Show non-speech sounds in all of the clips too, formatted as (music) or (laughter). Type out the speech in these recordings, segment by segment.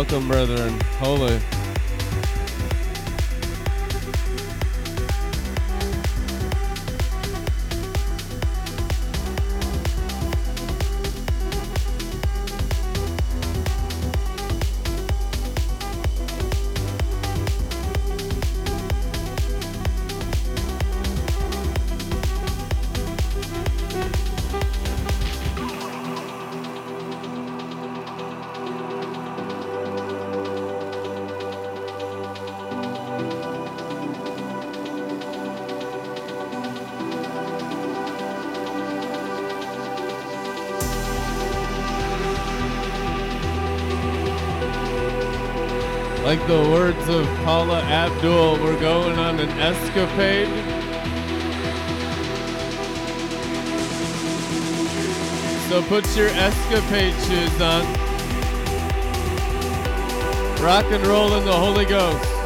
Welcome, brethren. Holy. Your escapade shoes on. Uh, rock and roll in the Holy Ghost.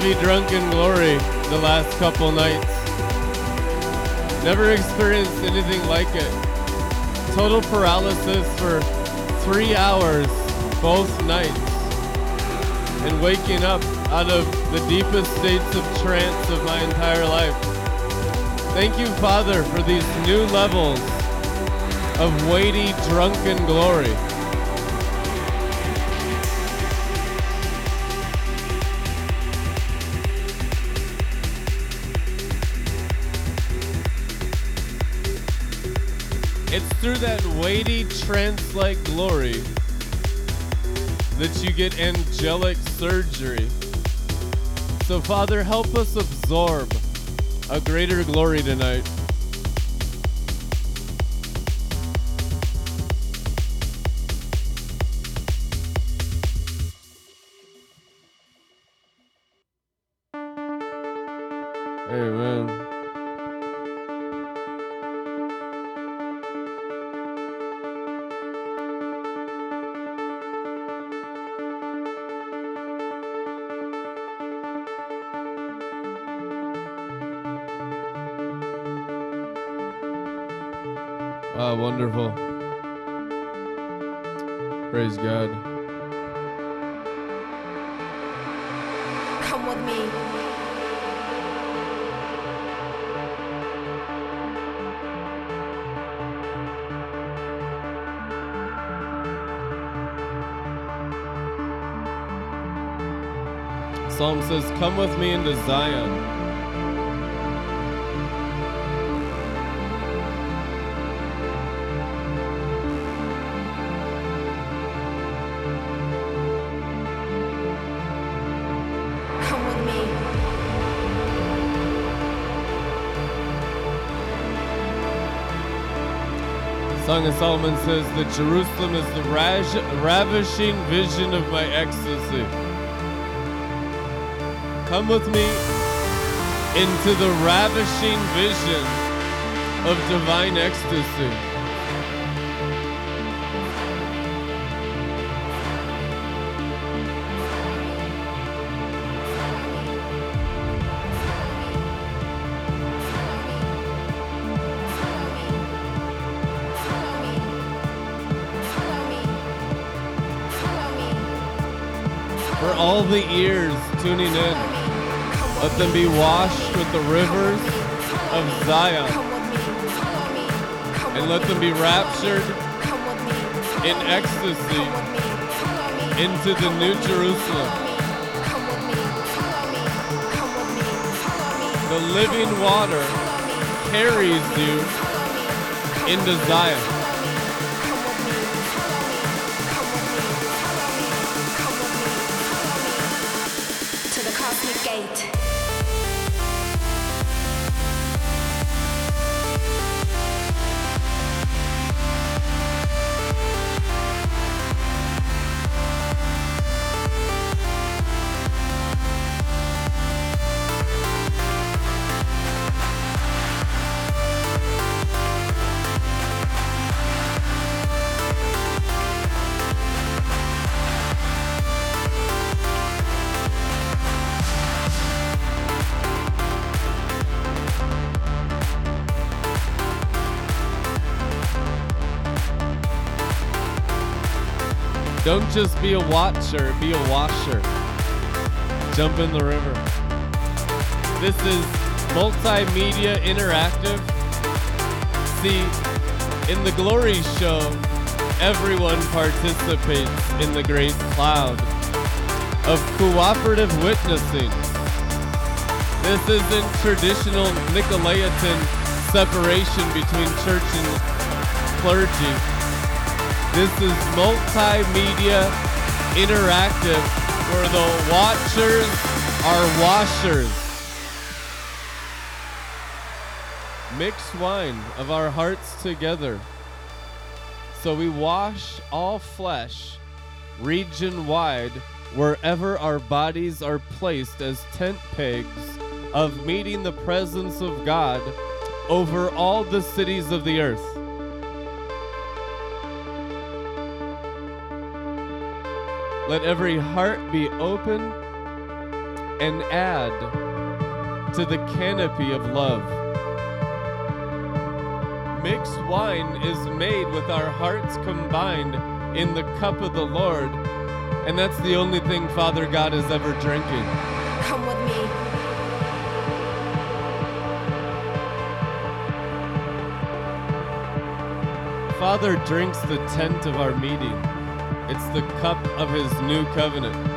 Heavy drunken glory the last couple nights. Never experienced anything like it. Total paralysis for three hours both nights. And waking up out of the deepest states of trance of my entire life. Thank you, Father, for these new levels of weighty drunken glory. Weighty trance like glory that you get angelic surgery. So, Father, help us absorb a greater glory tonight. Says, Come with me into Zion. Come with me. Song of Solomon says that Jerusalem is the ravishing vision of my ecstasy. Come with me into the ravishing vision of divine ecstasy. For all the ears tuning in, let them be washed with the rivers of Zion, Come with me. Follow me. Come and let them be raptured Come with me. in ecstasy Come with me. Follow me. into the New Jerusalem, Come with me. Follow me. Come with me. Follow me. the living water carries you into Zion. Don't just be a watcher, be a washer. Jump in the river. This is multimedia interactive. See, in the Glory Show, everyone participates in the great cloud of cooperative witnessing. This isn't traditional Nicolaitan separation between church and clergy. This is multimedia interactive where the watchers are washers. Mix wine of our hearts together. So we wash all flesh region wide wherever our bodies are placed as tent pegs of meeting the presence of God over all the cities of the earth. Let every heart be open and add to the canopy of love. Mixed wine is made with our hearts combined in the cup of the Lord, and that's the only thing Father God is ever drinking. Come with me. Father drinks the tent of our meeting. It's the cup of his new covenant.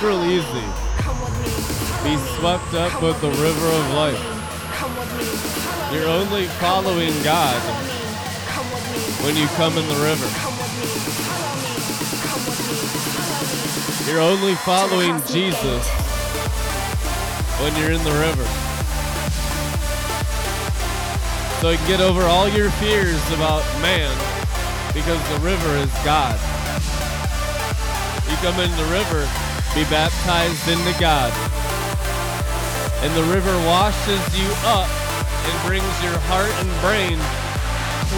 It's real easy. Be swept up with the river of life. You're only following God when you come in the river. You're only following Jesus when you're in the river. So you can get over all your fears about man because the river is God. You come in the river, be baptized into God. And the river washes you up and brings your heart and brain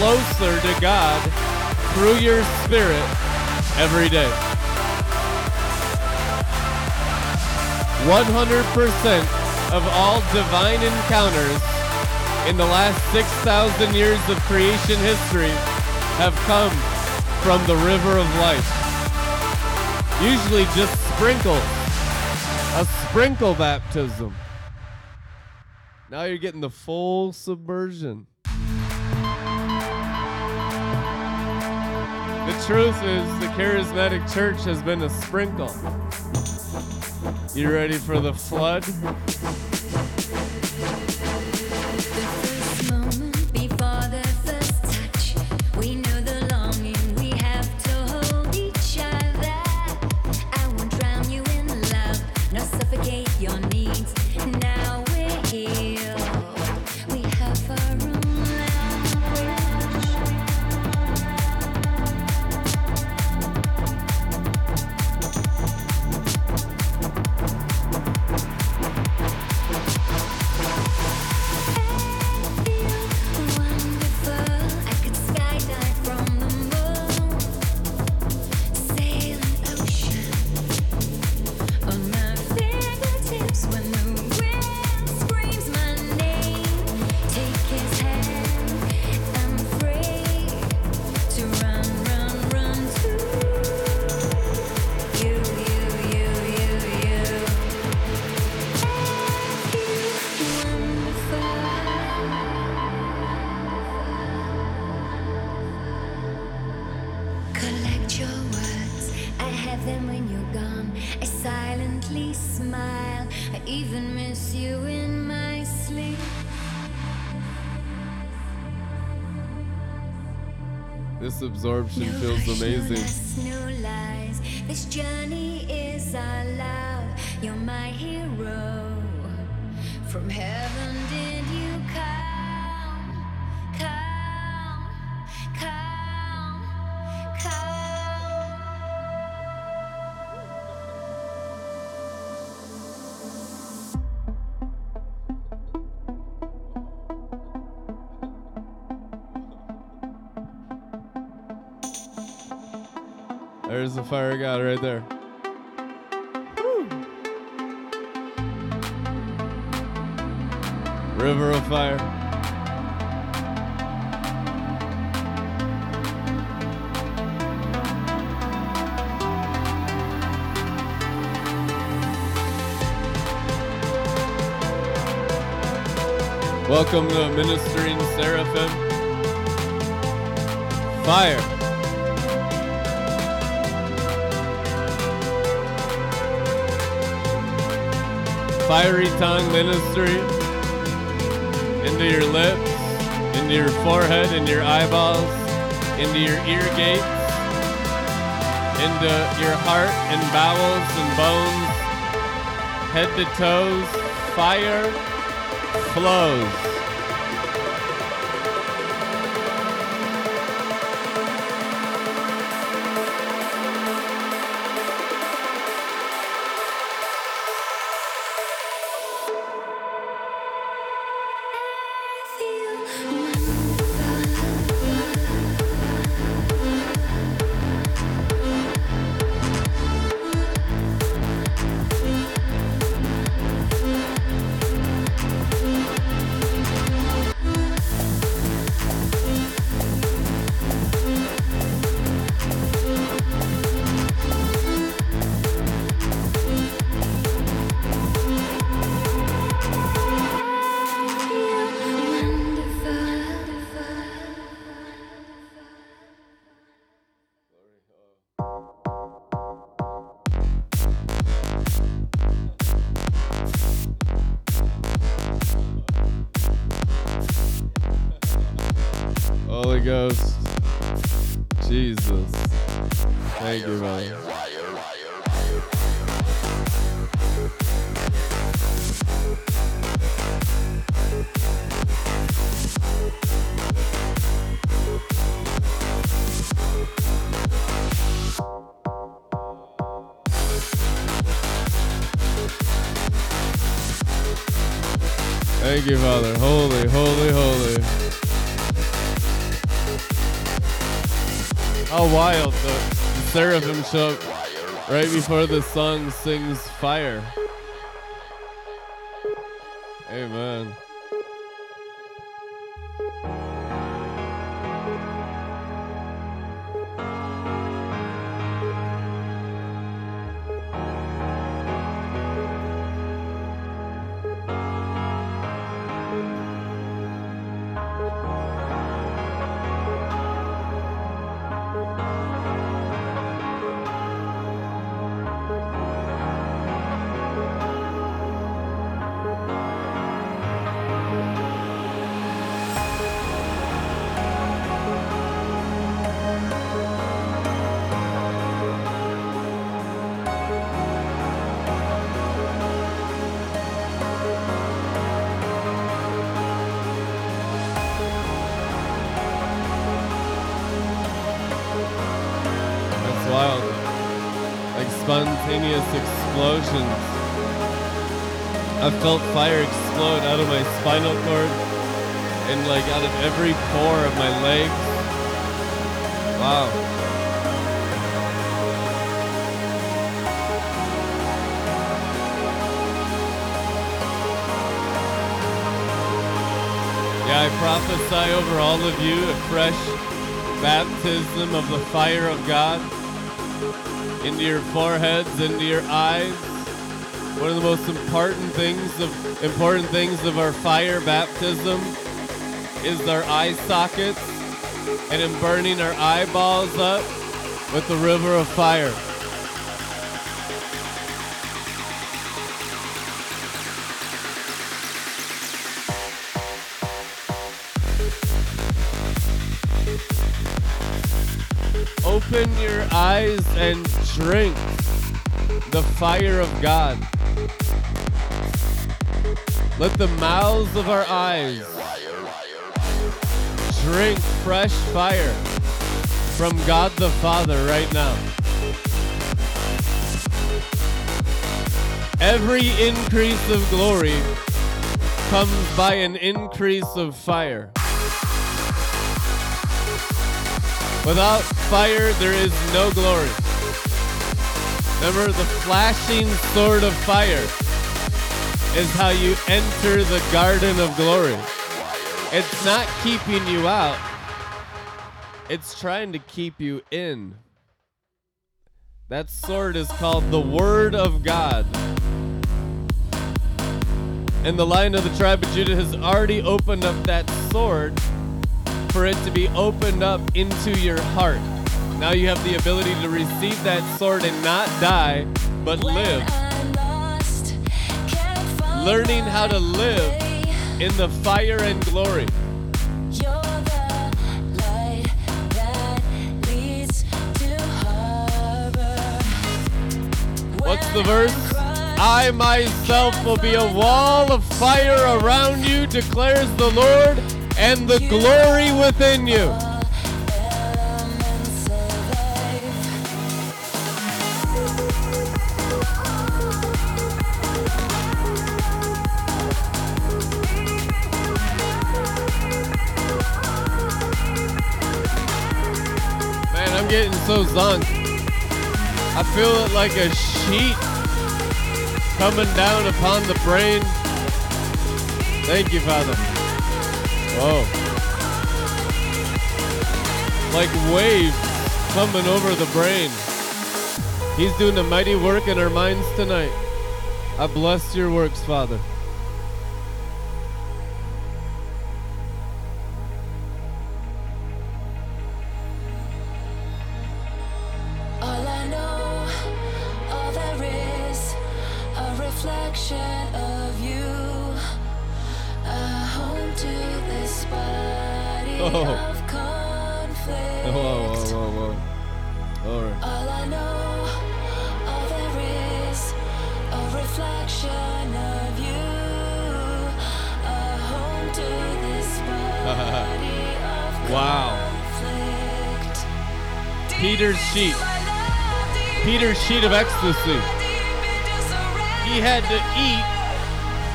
closer to God through your spirit every day. 100% of all divine encounters in the last 6,000 years of creation history have come from the river of life. Usually just sprinkles, a sprinkle baptism. Now you're getting the full submersion. The truth is, the charismatic church has been a sprinkle. You ready for the flood? Absorption feels amazing. Fire god right there. River of fire. Welcome to Ministering Seraphim. Fire. Fiery tongue ministry into your lips, into your forehead, into your eyeballs, into your ear gates, into your heart and bowels and bones, head to toes. Fire flows. Thank you, Father. Holy, holy, holy. How wild the, seraphim show right before the song sings fire. Prophesy over all of you a fresh baptism of the fire of God into your foreheads, into your eyes. One of the most important things of important things of our fire baptism is our eye sockets and in burning our eyeballs up with the river of fire. And drink the fire of God. Let the mouths of our eyes drink fresh fire from God the Father right now. Every increase of glory comes by an increase of fire. Without fire, there is no glory. Remember, the flashing sword of fire is how you enter the garden of glory. It's not keeping you out, it's trying to keep you in. That sword is called the Word of God. And the Lion of the tribe of Judah has already opened up that sword for it to be opened up into your heart. Now you have the ability to receive that sword and not die, but live. Learning how to live in the fire and glory. What's the verse? I myself will be a wall of fire around you, declares the Lord, and the glory within you. Man, I'm getting so zonked. I feel it like a sheet coming down upon the brain. Thank you, Father. Whoa. Like waves coming over the brain. He's doing a mighty work in our minds tonight. I bless your works, Father.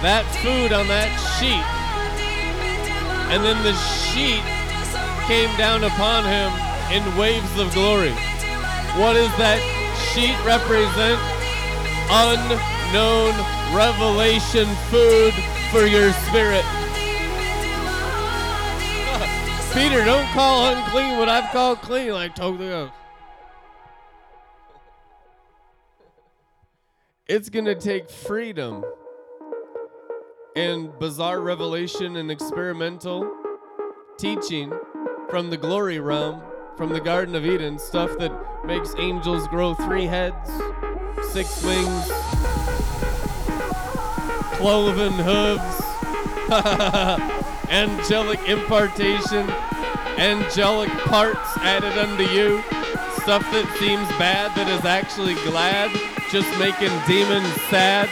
That food on that sheet. And then the sheet came down upon him in waves of glory. What does that sheet represent? Unknown revelation food for your spirit. (laughs) Peter, don't call unclean what I've called clean, like the. It's gonna take freedom and bizarre revelation and experimental teaching from the glory realm, from the Garden of Eden, stuff that makes angels grow three heads, six wings, cloven hooves, (laughs) angelic impartation, angelic parts added unto you, stuff that seems bad that is actually glad, just making demons sad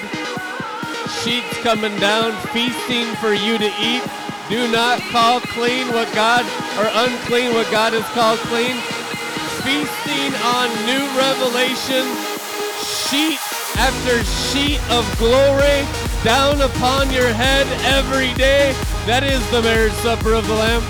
sheets coming down, feasting for you to eat. Do not call clean what God, or unclean what God has called clean. Feasting on new revelation, sheet after sheet of glory down upon your head every day. That is the marriage supper of the Lamb.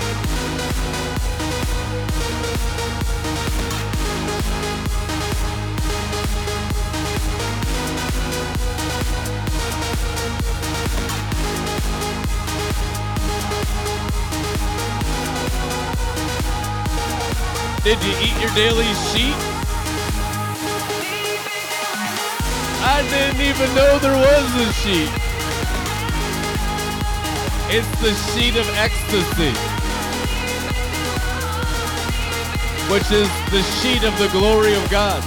Did you eat your daily sheet? I didn't even know there was a sheet. It's the sheet of ecstasy, which is the sheet of the glory of God.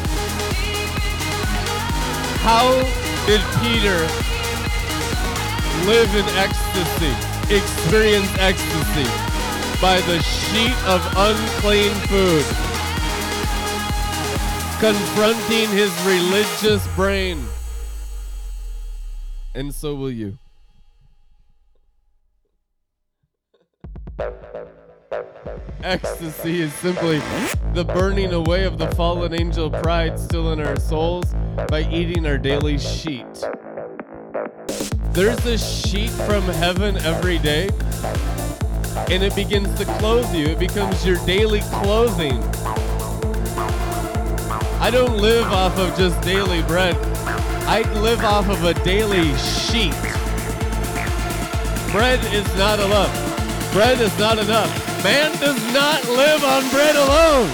How did Peter live in ecstasy, experience ecstasy? By the sheet of unclean food. confronting his religious brain. And so will you. Ecstasy is simply the burning away of the fallen angel pride still in our souls by eating our daily sheet. There's a sheet from heaven every day, and it begins to clothe you. It becomes your daily clothing. I don't live off of just daily bread. I live off of a daily sheet. Bread is not enough. Bread is not enough. Man does not live on bread alone,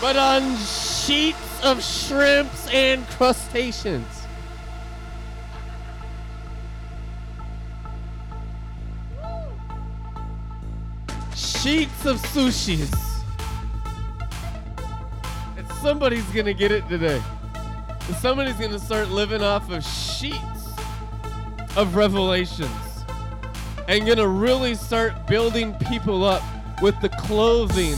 but on sheets of shrimps and crustaceans. Sheets of sushis. And somebody's gonna get it today. And somebody's gonna start living off of sheets of revelations and gonna really start building people up with the clothing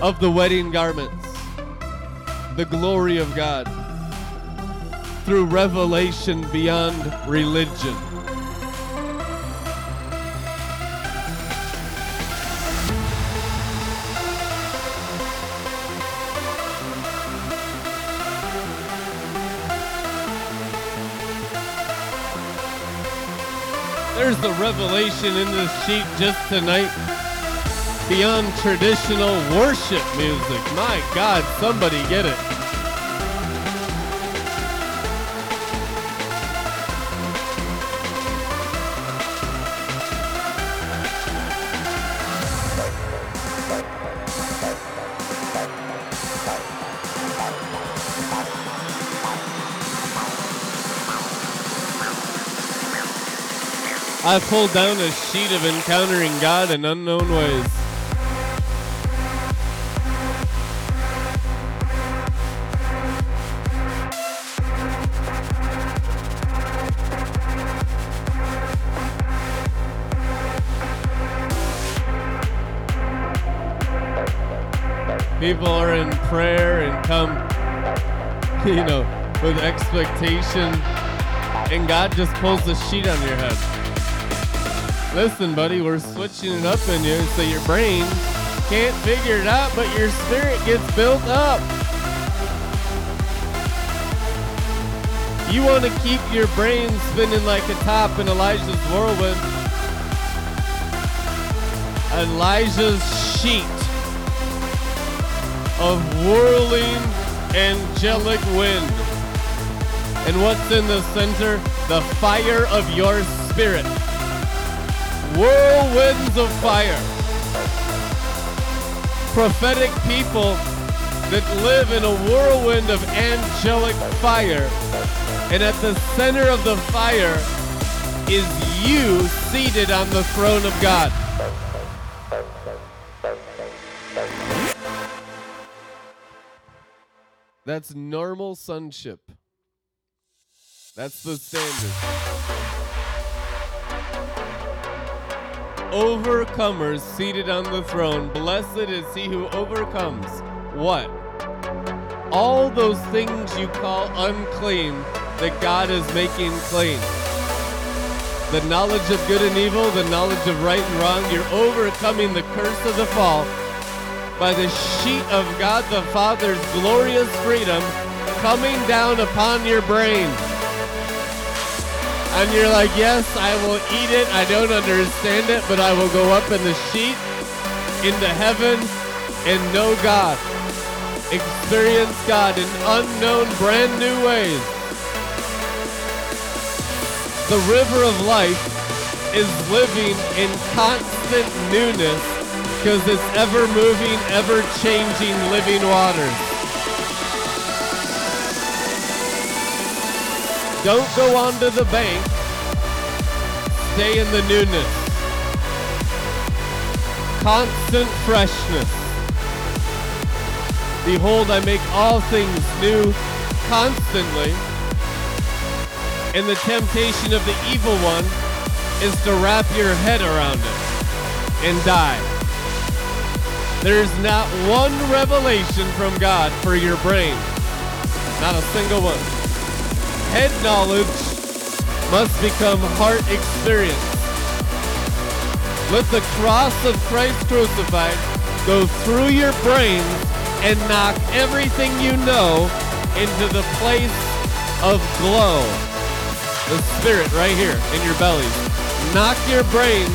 of the wedding garments, the glory of God, through revelation beyond religion. There's the revelation in this sheet just tonight beyond traditional worship music. My God, somebody get it. I pulled down a sheet of encountering God in unknown ways. People are in prayer and come, (laughs) you know, with expectation, and God just pulls the sheet on your head. Listen, buddy, we're switching it up in you so your brain can't figure it out, but your spirit gets built up. You want to keep your brain spinning like a top in Elijah's whirlwind. Elijah's sheet of whirling angelic wind. And what's in the center? The fire of your spirit whirlwinds of fire. Prophetic people that live in a whirlwind of angelic fire. And at the center of the fire is you seated on the throne of God. That's normal sonship. That's the standard. Overcomers seated on the throne. Blessed is he who overcomes. What? All those things you call unclean that God is making clean. The knowledge of good and evil, the knowledge of right and wrong, you're overcoming the curse of the fall by the sheet of God the Father's glorious freedom coming down upon your brain and you're like, yes, I will eat it. I don't understand it, but I will go up in the sheet into heaven and know God. Experience God in unknown, brand new ways. The river of life is living in constant newness because it's ever moving, ever changing living waters. Don't go onto the bank. Stay in the newness. Constant freshness. Behold, I make all things new constantly. And the temptation of the evil one is to wrap your head around it and die. There's not one revelation from God for your brain. Not a single one. Head knowledge must become heart experience. Let the cross of Christ crucified go through your brains and knock everything you know into the place of glow. The spirit right here in your belly. Knock your brains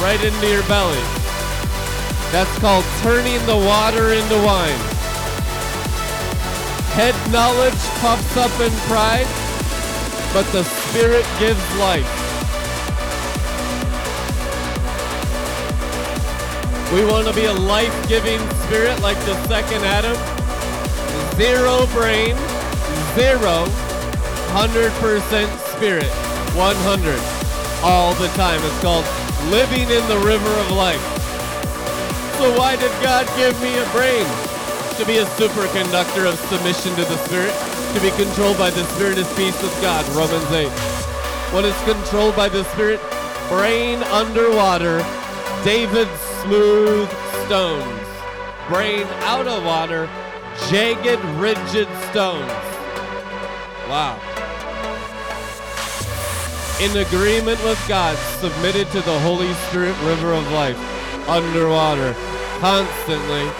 right into your belly. That's called turning the water into wine. Head knowledge puffs up in pride, but the spirit gives life. We want to be a life giving spirit like the second Adam. Zero brain, zero, 100% spirit, 100 all the time. It's called living in the river of life. So, why did God give me a brain? To be a superconductor of submission to the Spirit, to be controlled by the Spirit is peace with God, Romans 8. When it's controlled by the Spirit, brain underwater, David's smooth stones. Brain out of water, jagged, rigid stones. Wow. In agreement with God, submitted to the Holy Spirit river of life, underwater, constantly,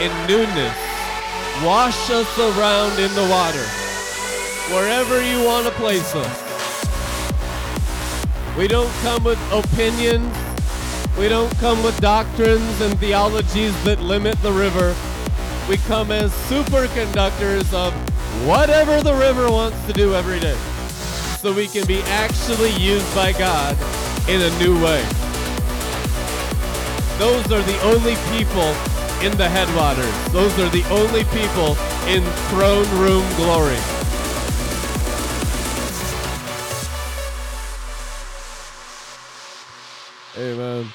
in newness. Wash us around in the water, wherever you want to place us. We don't come with opinions. We don't come with doctrines and theologies that limit the river. We come as superconductors of whatever the river wants to do every day. So we can be actually used by God in a new way. Those are the only people in the headwaters. Those are the only people in throne room glory. Amen.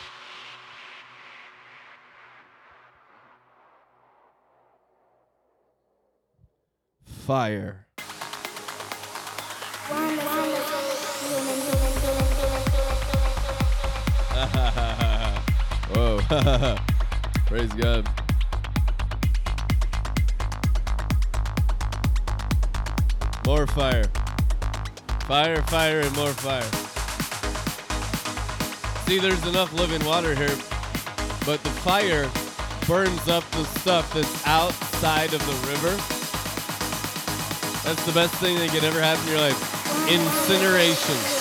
Fire. (laughs) Whoa. (laughs) Praise God. More fire. Fire, fire, and more fire. See, there's enough living water here, but the fire burns up the stuff that's outside of the river. That's the best thing that can ever happen in your life. Incineration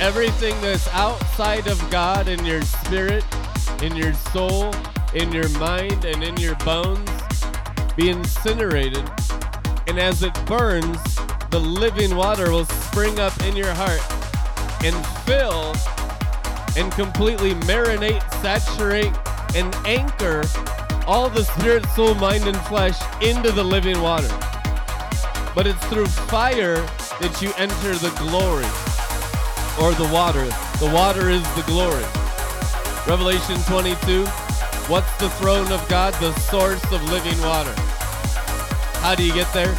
everything that's outside of God in your spirit, in your soul, in your mind, and in your bones be incinerated. And as it burns, the living water will spring up in your heart and fill and completely marinate, saturate, and anchor all the spirit, soul, mind, and flesh into the living water. But it's through fire that you enter the glory or the water. The water is the glory. Revelation 22. What's the throne of God? The source of living water. How do you get there?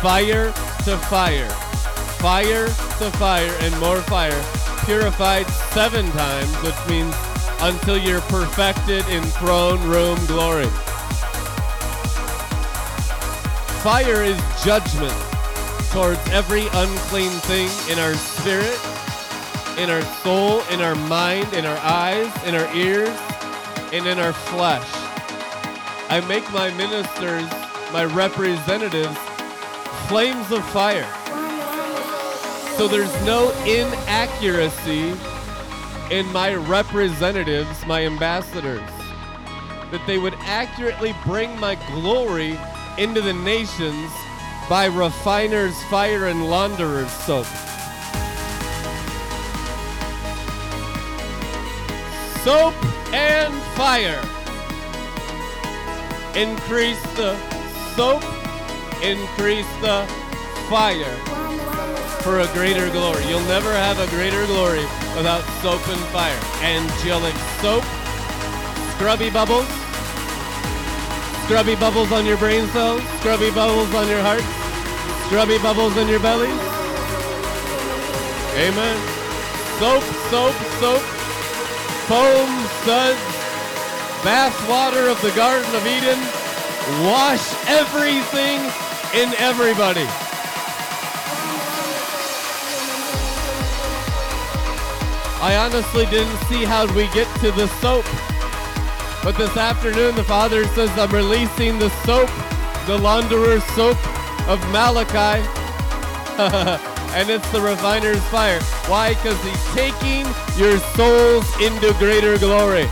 Fire to fire. Fire to fire and more fire. Purified seven times, which means until you're perfected in throne room glory. Fire is judgment towards every unclean thing in our spirit in our soul, in our mind, in our eyes, in our ears, and in our flesh. I make my ministers, my representatives, flames of fire. So there's no inaccuracy in my representatives, my ambassadors, that they would accurately bring my glory into the nations by refiner's fire and launderer's soap. Soap and fire. Increase the soap, increase the fire for a greater glory. You'll never have a greater glory without soap and fire. Angelic soap, scrubby bubbles, scrubby bubbles on your brain cells, scrubby bubbles on your heart, scrubby bubbles in your belly. Amen. Soap, soap, soap foam suds, bath water of the Garden of Eden wash everything in everybody. I honestly didn't see how we get to the soap. But this afternoon, the Father says, I'm releasing the soap, the launderer's soap of Malachi. (laughs) and it's the refiner's fire. Why? Because he's taking your souls into greater glory.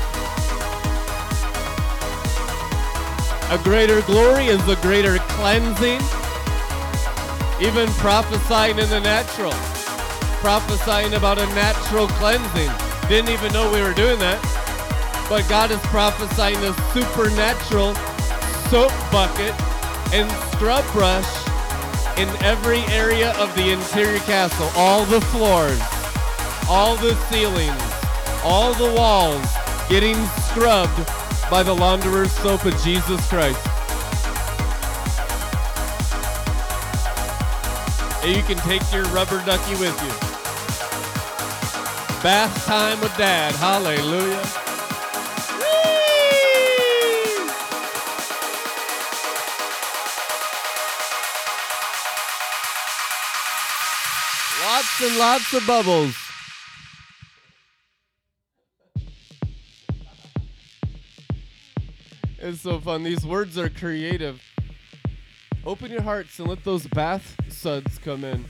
A greater glory is a greater cleansing. Even prophesying in the natural. Prophesying about a natural cleansing. Didn't even know we were doing that. But God is prophesying a supernatural soap bucket and scrub brush in every area of the interior castle. All the floors, all the ceilings, all the walls getting scrubbed by the launderer's soap of Jesus Christ. And you can take your rubber ducky with you. Bath time with dad. Hallelujah. Lots and lots of bubbles. It's so fun. These words are creative. Open your hearts and let those bath suds come in.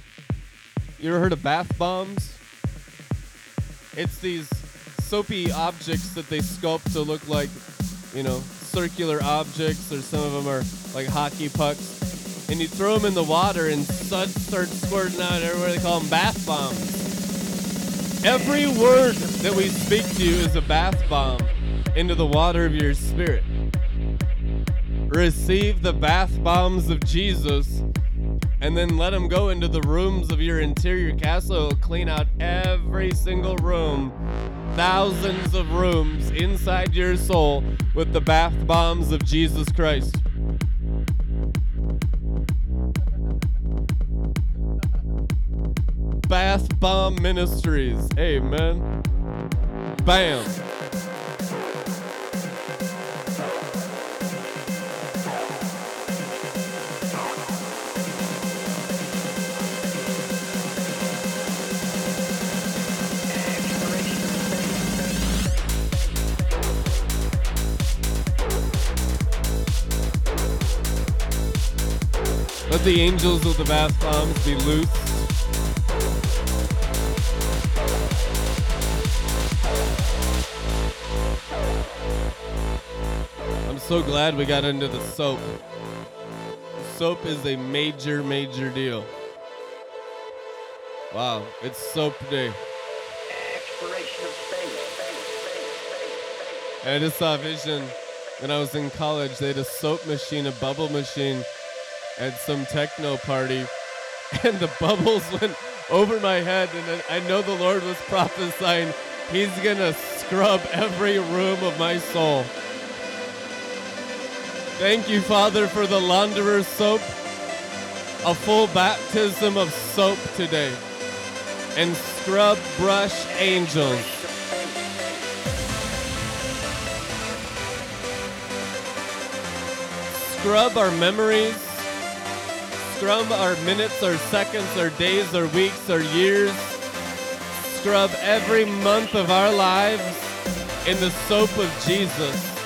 You ever heard of bath bombs? It's these soapy objects that they sculpt to look like, you know, circular objects, or some of them are like hockey pucks. And you throw them in the water, and suds start squirting out everywhere. They call them bath bombs. Every word that we speak to you is a bath bomb into the water of your spirit. Receive the bath bombs of Jesus and then let them go into the rooms of your interior castle. Clean out every single room, thousands of rooms inside your soul with the bath bombs of Jesus Christ. Bath Bomb Ministries. Amen. Bam. Let the angels of the bath bombs be loosed. I'm so glad we got into the soap. Soap is a major, major deal. Wow, it's soap day. I just saw a vision when I was in college. They had a soap machine, a bubble machine at some techno party, (laughs) and the bubbles (laughs) went over my head. And I know the Lord was prophesying, He's gonna scrub every room of my soul. Thank you, Father, for the launderer's soap, a full baptism of soap today, and scrub brush angels. Scrub our memories, scrub our minutes, our seconds, our days, our weeks, our years. Scrub every month of our lives in the soap of Jesus.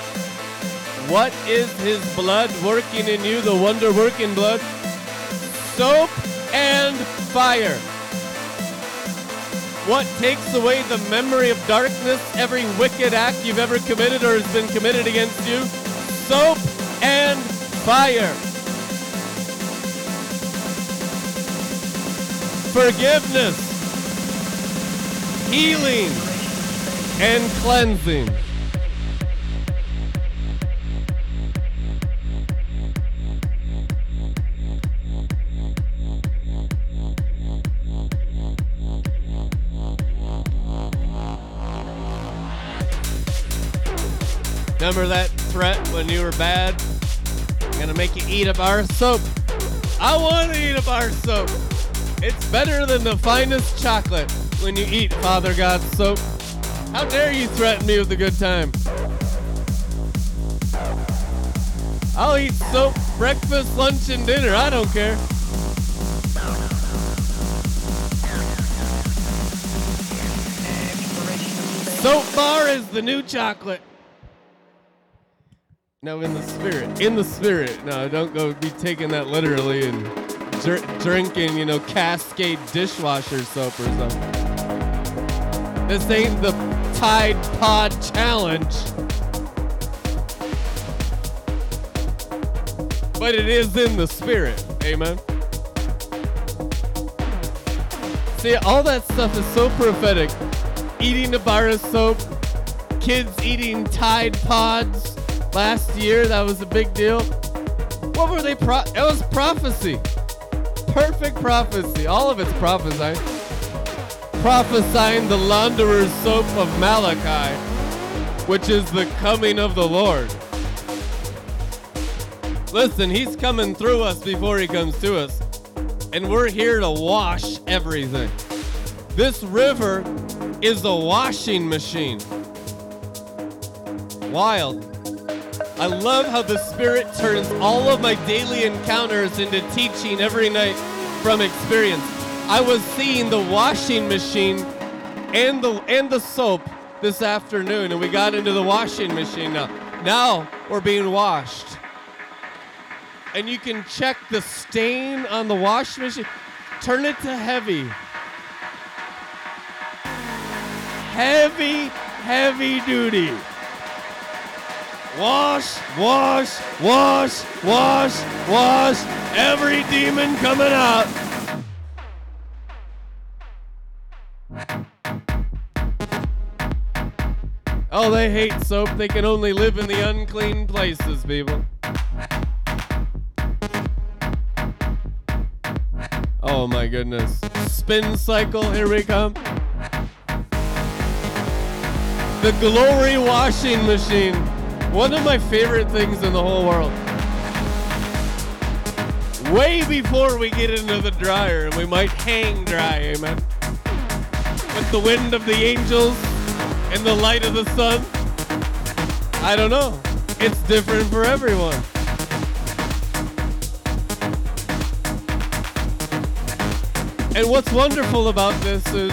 What is his blood working in you, the wonder working blood? Soap and fire. What takes away the memory of darkness, every wicked act you've ever committed or has been committed against you? Soap and fire. Forgiveness, healing, and cleansing. Remember that threat when you were bad? I'm gonna make you eat a bar of soap. I want to eat a bar of soap. It's better than the finest chocolate when you eat Father God's soap. How dare you threaten me with a good time? I'll eat soap breakfast, lunch, and dinner. I don't care. Soap bar is the new chocolate. No, in the spirit. In the spirit. No, don't go be taking that literally and dr- drinking, you know, Cascade dishwasher soap or something. This ain't the Tide Pod Challenge. But it is in the spirit. Amen. See, all that stuff is so prophetic. Eating a bar of soap, kids eating Tide Pods last year, that was a big deal. What were they? Pro- it was prophecy. Perfect prophecy. All of it's prophesying. Prophesying the launderer's soap of Malachi, which is the coming of the Lord. Listen, he's coming through us before he comes to us. And we're here to wash everything. This river is a washing machine. Wild. I love how the Spirit turns all of my daily encounters into teaching every night from experience. I was seeing the washing machine and the and the soap this afternoon, and we got into the washing machine now. Now we're being washed. And you can check the stain on the wash machine. Turn it to heavy. Heavy, heavy duty. Wash, wash, wash, wash, wash. Every demon coming out. Oh, they hate soap. They can only live in the unclean places, people. Oh my goodness. Spin cycle, here we come. The Glory Washing Machine. One of my favorite things in the whole world. Way before we get into the dryer, and we might hang dry, amen. With the wind of the angels and the light of the sun. I don't know. It's different for everyone. And what's wonderful about this is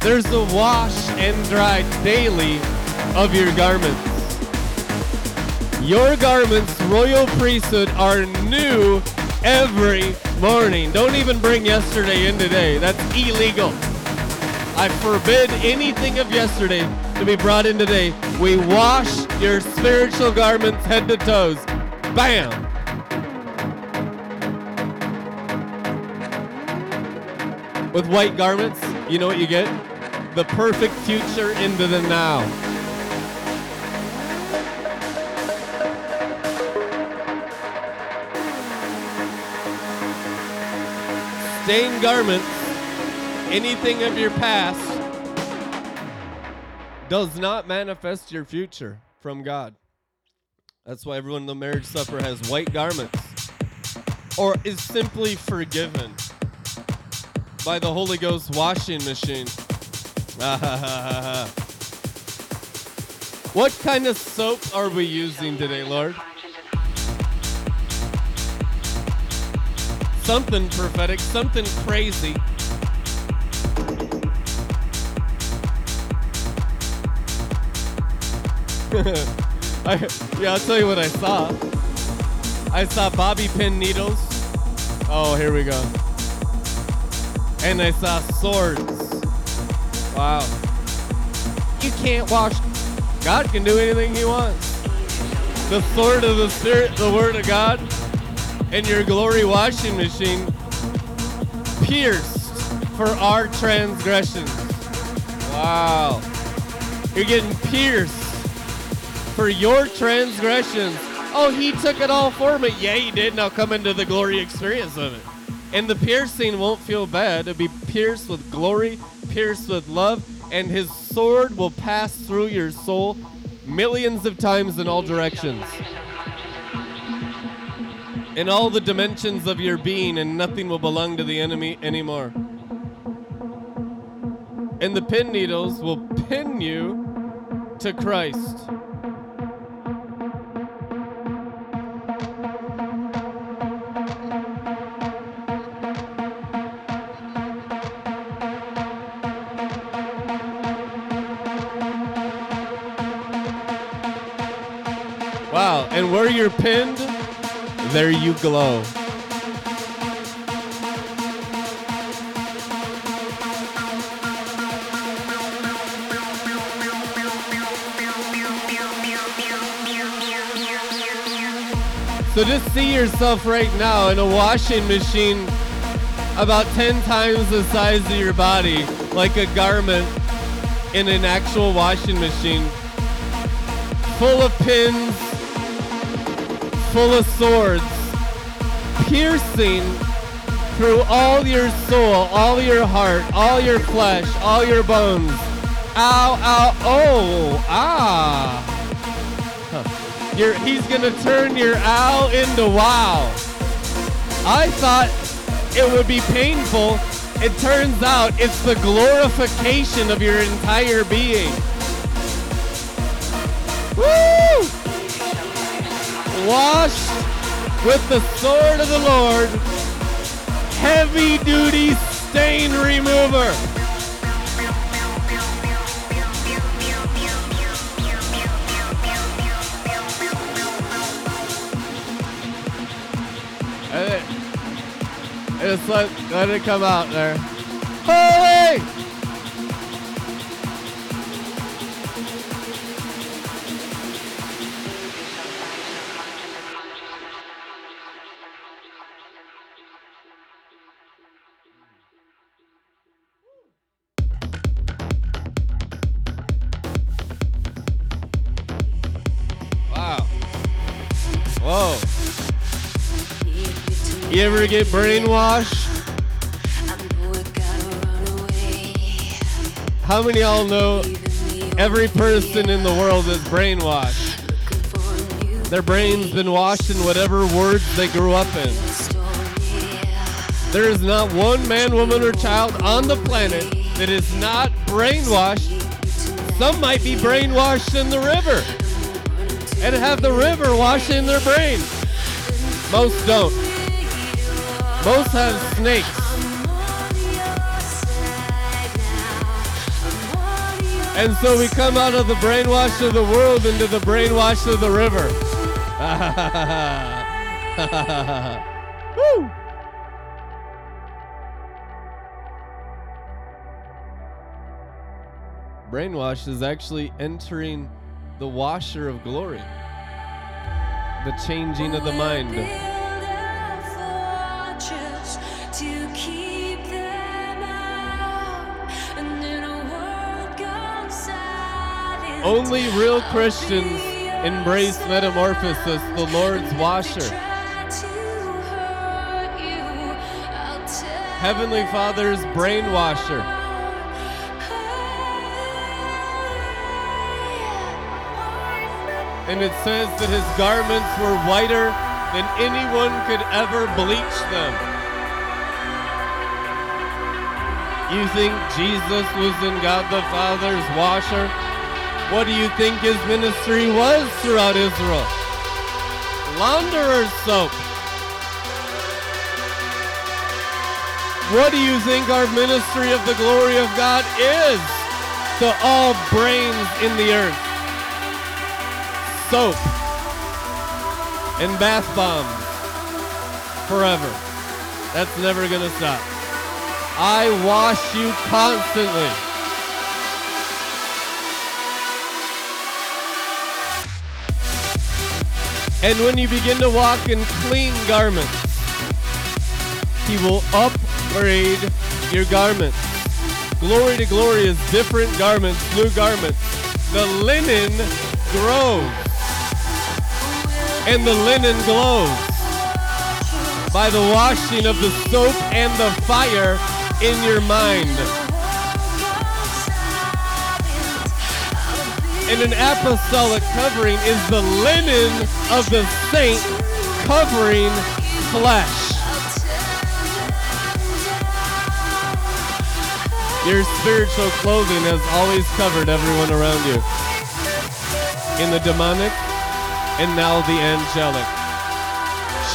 there's a wash and dry daily of your garments. Your garments, royal priesthood, are new every morning. Don't even bring yesterday in today. That's illegal. I forbid anything of yesterday to be brought in today. We wash your spiritual garments head to toes. Bam! With white garments, you know what you get? The perfect future into the now. Stained garments, anything of your past, does not manifest your future from God. That's why everyone in the marriage supper has white garments or is simply forgiven by the Holy Ghost washing machine. (laughs) what kind of soap are we using today, Lord? Something prophetic, something crazy. (laughs) I, yeah, I'll tell you what I saw. I saw bobby pin needles. Oh, here we go. And I saw swords. Wow. You can't wash. God can do anything He wants. The sword of the Spirit, the Word of God, and your glory washing machine pierced for our transgressions. Wow. You're getting pierced for your transgressions. Oh, he took it all for me. Yeah, he did. Now come into the glory experience of it. And the piercing won't feel bad. It'll be pierced with glory, pierced with love, and his sword will pass through your soul millions of times in all directions in all the dimensions of your being, and nothing will belong to the enemy anymore. And the pin needles will pin you to Christ. Wow, and where you're pinned, there you glow. So just see yourself right now in a washing machine about 10 times the size of your body, like a garment in an actual washing machine, full of pins, full of swords, piercing through all your soul, all your heart, all your flesh, all your bones. Ow, ow, oh, ah. Huh. He's gonna turn your ow into wow. I thought it would be painful. It turns out it's the glorification of your entire being. Woo! Washed with the sword of the Lord, heavy duty stain remover. And Just let, let it come out there. Holy! Ever get brainwashed? How many y'all know every person in the world is brainwashed? Their brain's been washed in whatever words they grew up in. There is not one man, woman, or child on the planet that is not brainwashed. Some might be brainwashed in the river and have the river wash in their brain. Most don't. Most have snakes. And so we come out of the brainwash of the world into the brainwash of the river. (laughs) Woo! Brainwash is actually entering the washer of glory, the changing of the mind. Only real Christians embrace metamorphosis, the Lord's washer. Heavenly Father's brainwasher. And it says that his garments were whiter than anyone could ever bleach them. You think Jesus was in God the Father's washer? What do you think his ministry was throughout Israel? Launderer's soap. What do you think our ministry of the glory of God is to all brains in the earth? Soap and bath bombs forever. That's never going to stop. I wash you constantly. And when you begin to walk in clean garments, He will upgrade your garments. Glory to glory is different garments, new garments. The linen grows, and the linen glows by the washing of the soap and the fire in your mind. And an apostolic covering is the linen of the saint covering flesh. Your spiritual clothing has always covered everyone around you. In the demonic and now the angelic.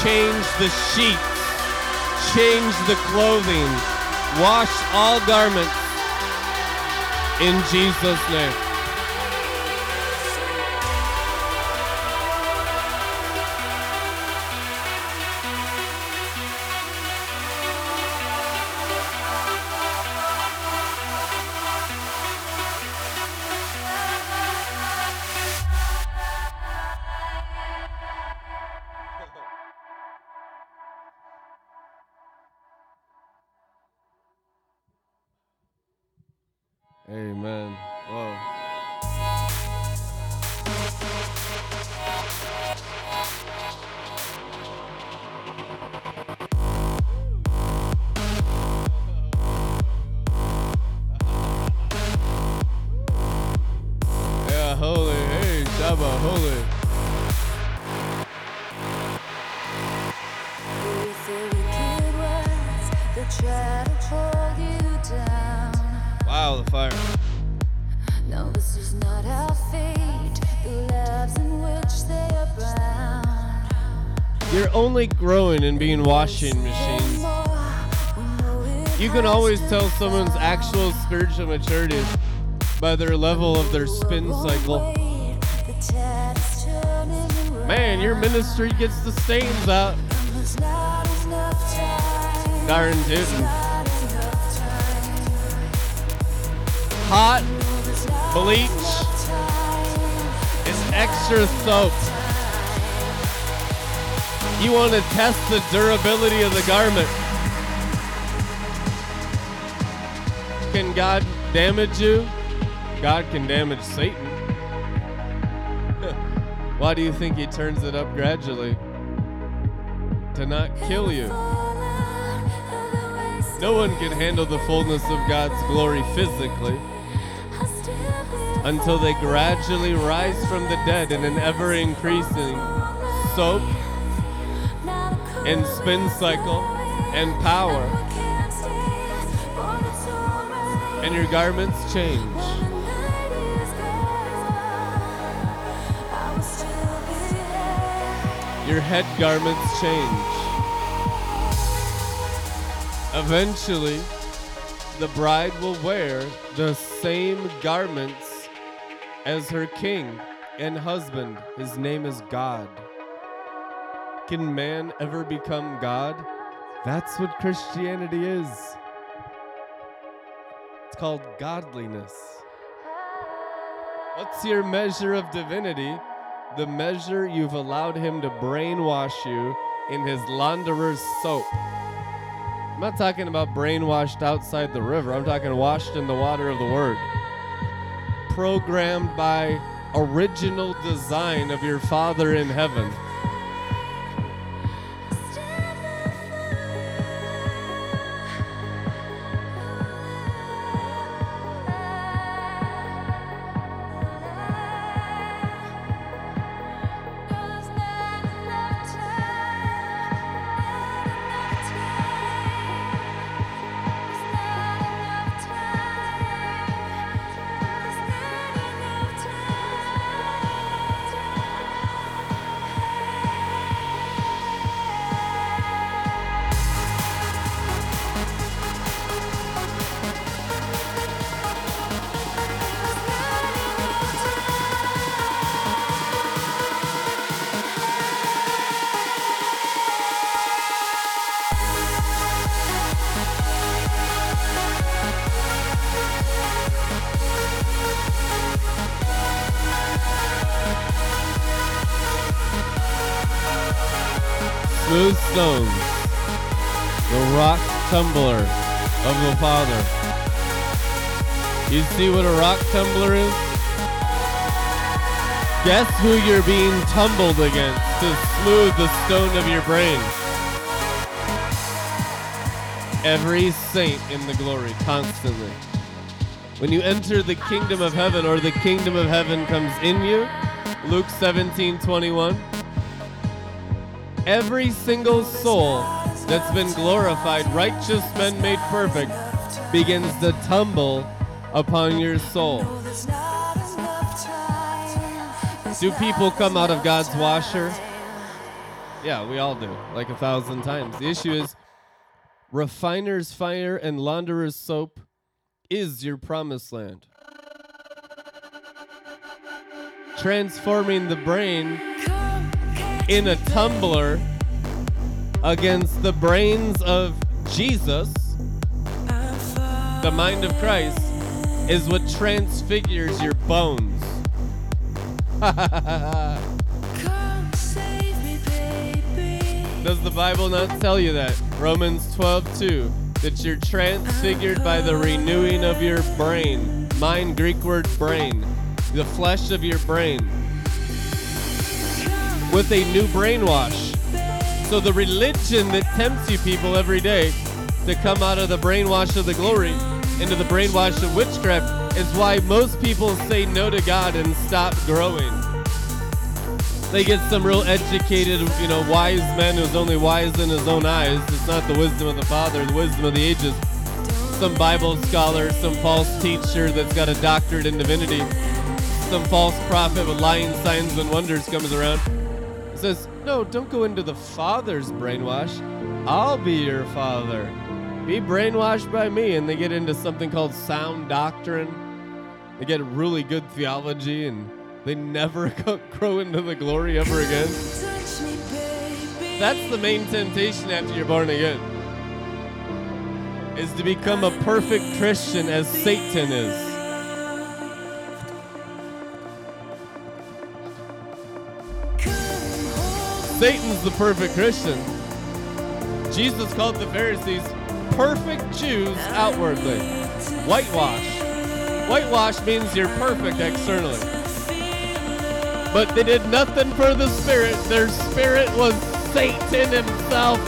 Change the sheets. Change the clothing. Wash all garments. In Jesus' name. Wow, the fire. No, this is not our fate. The lives in which they are bound. You're only growing in being washing machines. You can always tell someone's actual spiritual maturity by their level of their spin cycle. Man, your ministry gets the stains out. Darn tootin'. Hot bleach and extra soap. You want to test the durability of the garment. Can God damage you? God can damage Satan. (laughs) Why do you think he turns it up gradually? To not kill you. No one can handle the fullness of God's glory physically until they gradually rise from the dead in an ever increasing soap and spin cycle and power, and your garments change. Your head garments change. Eventually, the bride will wear the same garments as her king and husband. His name is God. Can man ever become God? That's what Christianity is. It's called godliness. What's your measure of divinity? The measure you've allowed him to brainwash you in his launderer's soap. I'm not talking about brainwashed outside the river. I'm talking washed in the water of the word. Programmed by original design of your Father in heaven. Tumbler of the Father. You see what a rock tumbler is? Guess who you're being tumbled against to smooth the stone of your brain? Every saint in the glory, constantly. When you enter the kingdom of heaven or the kingdom of heaven comes in you, Luke 17 21. Every single soul that's been glorified, righteous men made perfect, begins to tumble upon your soul. Do people come out of God's washer? Yeah, we all do, like a thousand times. The issue is refiner's fire and launderer's soap is your promised land. Transforming the brain in a tumbler against the brains of Jesus, the mind of Christ, is what transfigures your bones. (laughs) Does the Bible not tell you that? Romans 12 2. That you're transfigured by the renewing of your brain, mind, Greek word brain, the flesh of your brain, with a new brainwash. So the religion that tempts you people every day to come out of the brainwash of the glory into the brainwash of witchcraft is why most people say no to God and stop growing. They get some real educated, you know, wise man who's only wise in his own eyes. It's not the wisdom of the Father, the wisdom of the ages. Some Bible scholar, some false teacher that's got a doctorate in divinity, some false prophet with lying signs and wonders comes around. Says, no, don't go into the Father's brainwash. I'll be your Father. Be brainwashed by me. And they get into something called sound doctrine. They get really good theology and they never (laughs) grow into the glory ever again. That's the main temptation after you're born again. Is to become a perfect Christian as Satan is. Satan's the perfect Christian. Jesus called the Pharisees perfect Jews outwardly. Whitewash. Whitewash means you're perfect externally. But they did nothing for the spirit. Their spirit was Satan himself.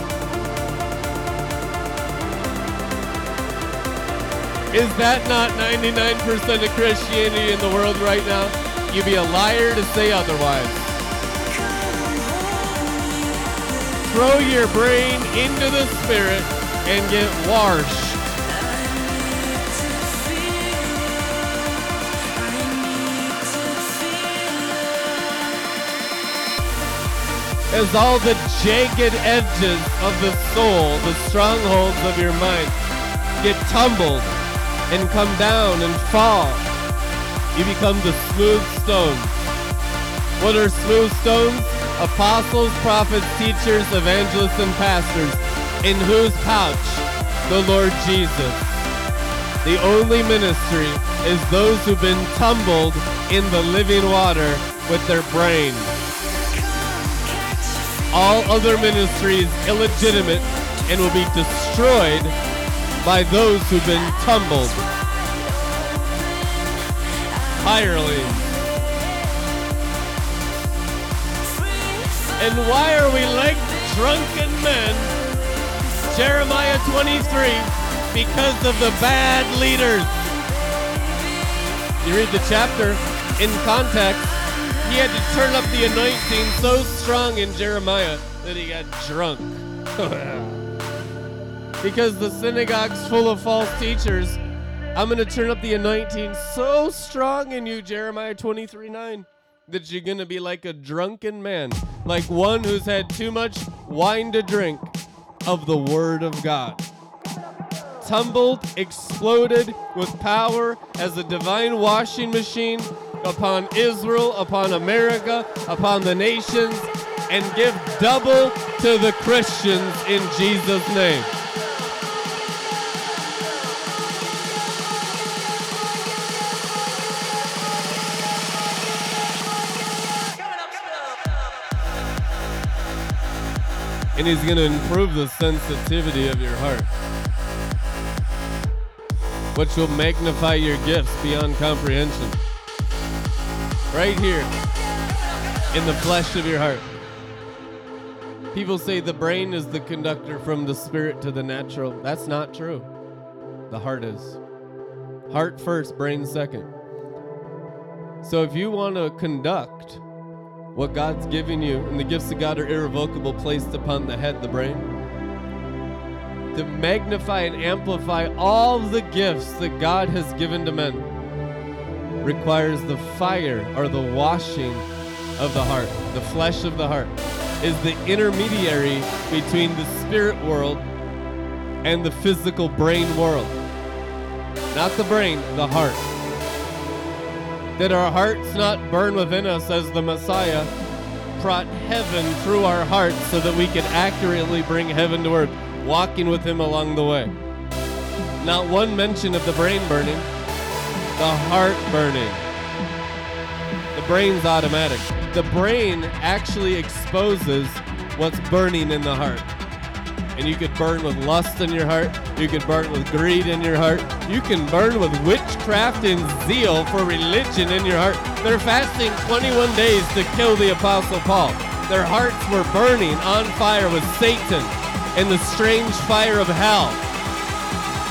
Is that not 99% of Christianity in the world right now? You'd be a liar to say otherwise. Throw your brain into the spirit and get washed. As all the jagged edges of the soul, the strongholds of your mind, get tumbled and come down and fall, you become the smooth stones. What are smooth stones? Apostles, prophets, teachers, evangelists, and pastors, in whose pouch the Lord Jesus. The only ministry is those who've been tumbled in the living water with their brain. All other ministries illegitimate and will be destroyed by those who've been tumbled. Hirelings. And why are we like drunken men? Jeremiah 23, because of the bad leaders. You read the chapter in context, he had to turn up the anointing so strong in Jeremiah that he got drunk. (laughs) because the synagogue's full of false teachers, I'm going to turn up the anointing so strong in you, Jeremiah 23 9 that you're gonna be like a drunken man, like one who's had too much wine to drink of the Word of God. Tumbled, exploded with power as a divine washing machine upon Israel, upon America, upon the nations, and give double to the Christians in Jesus' name. And he's going to improve the sensitivity of your heart, which will magnify your gifts beyond comprehension. Right here, in the flesh of your heart. People say the brain is the conductor from the spirit to the natural. That's not true. The heart is. Heart first, brain second. So if you want to conduct what God's given you, and the gifts of God are irrevocable, placed upon the head, the brain. To magnify and amplify all the gifts that God has given to men requires the fire or the washing of the heart. The flesh of the heart is the intermediary between the spirit world and the physical brain world. Not the brain, the heart that our hearts not burn within us as the Messiah brought heaven through our hearts so that we could accurately bring heaven to earth, walking with Him along the way. Not one mention of the brain burning, the heart burning. The brain's automatic. The brain actually exposes what's burning in the heart. And you could burn with lust in your heart. You could burn with greed in your heart. You can burn with witchcraft and zeal for religion in your heart. They're fasting 21 days to kill the Apostle Paul. Their hearts were burning on fire with Satan and the strange fire of hell.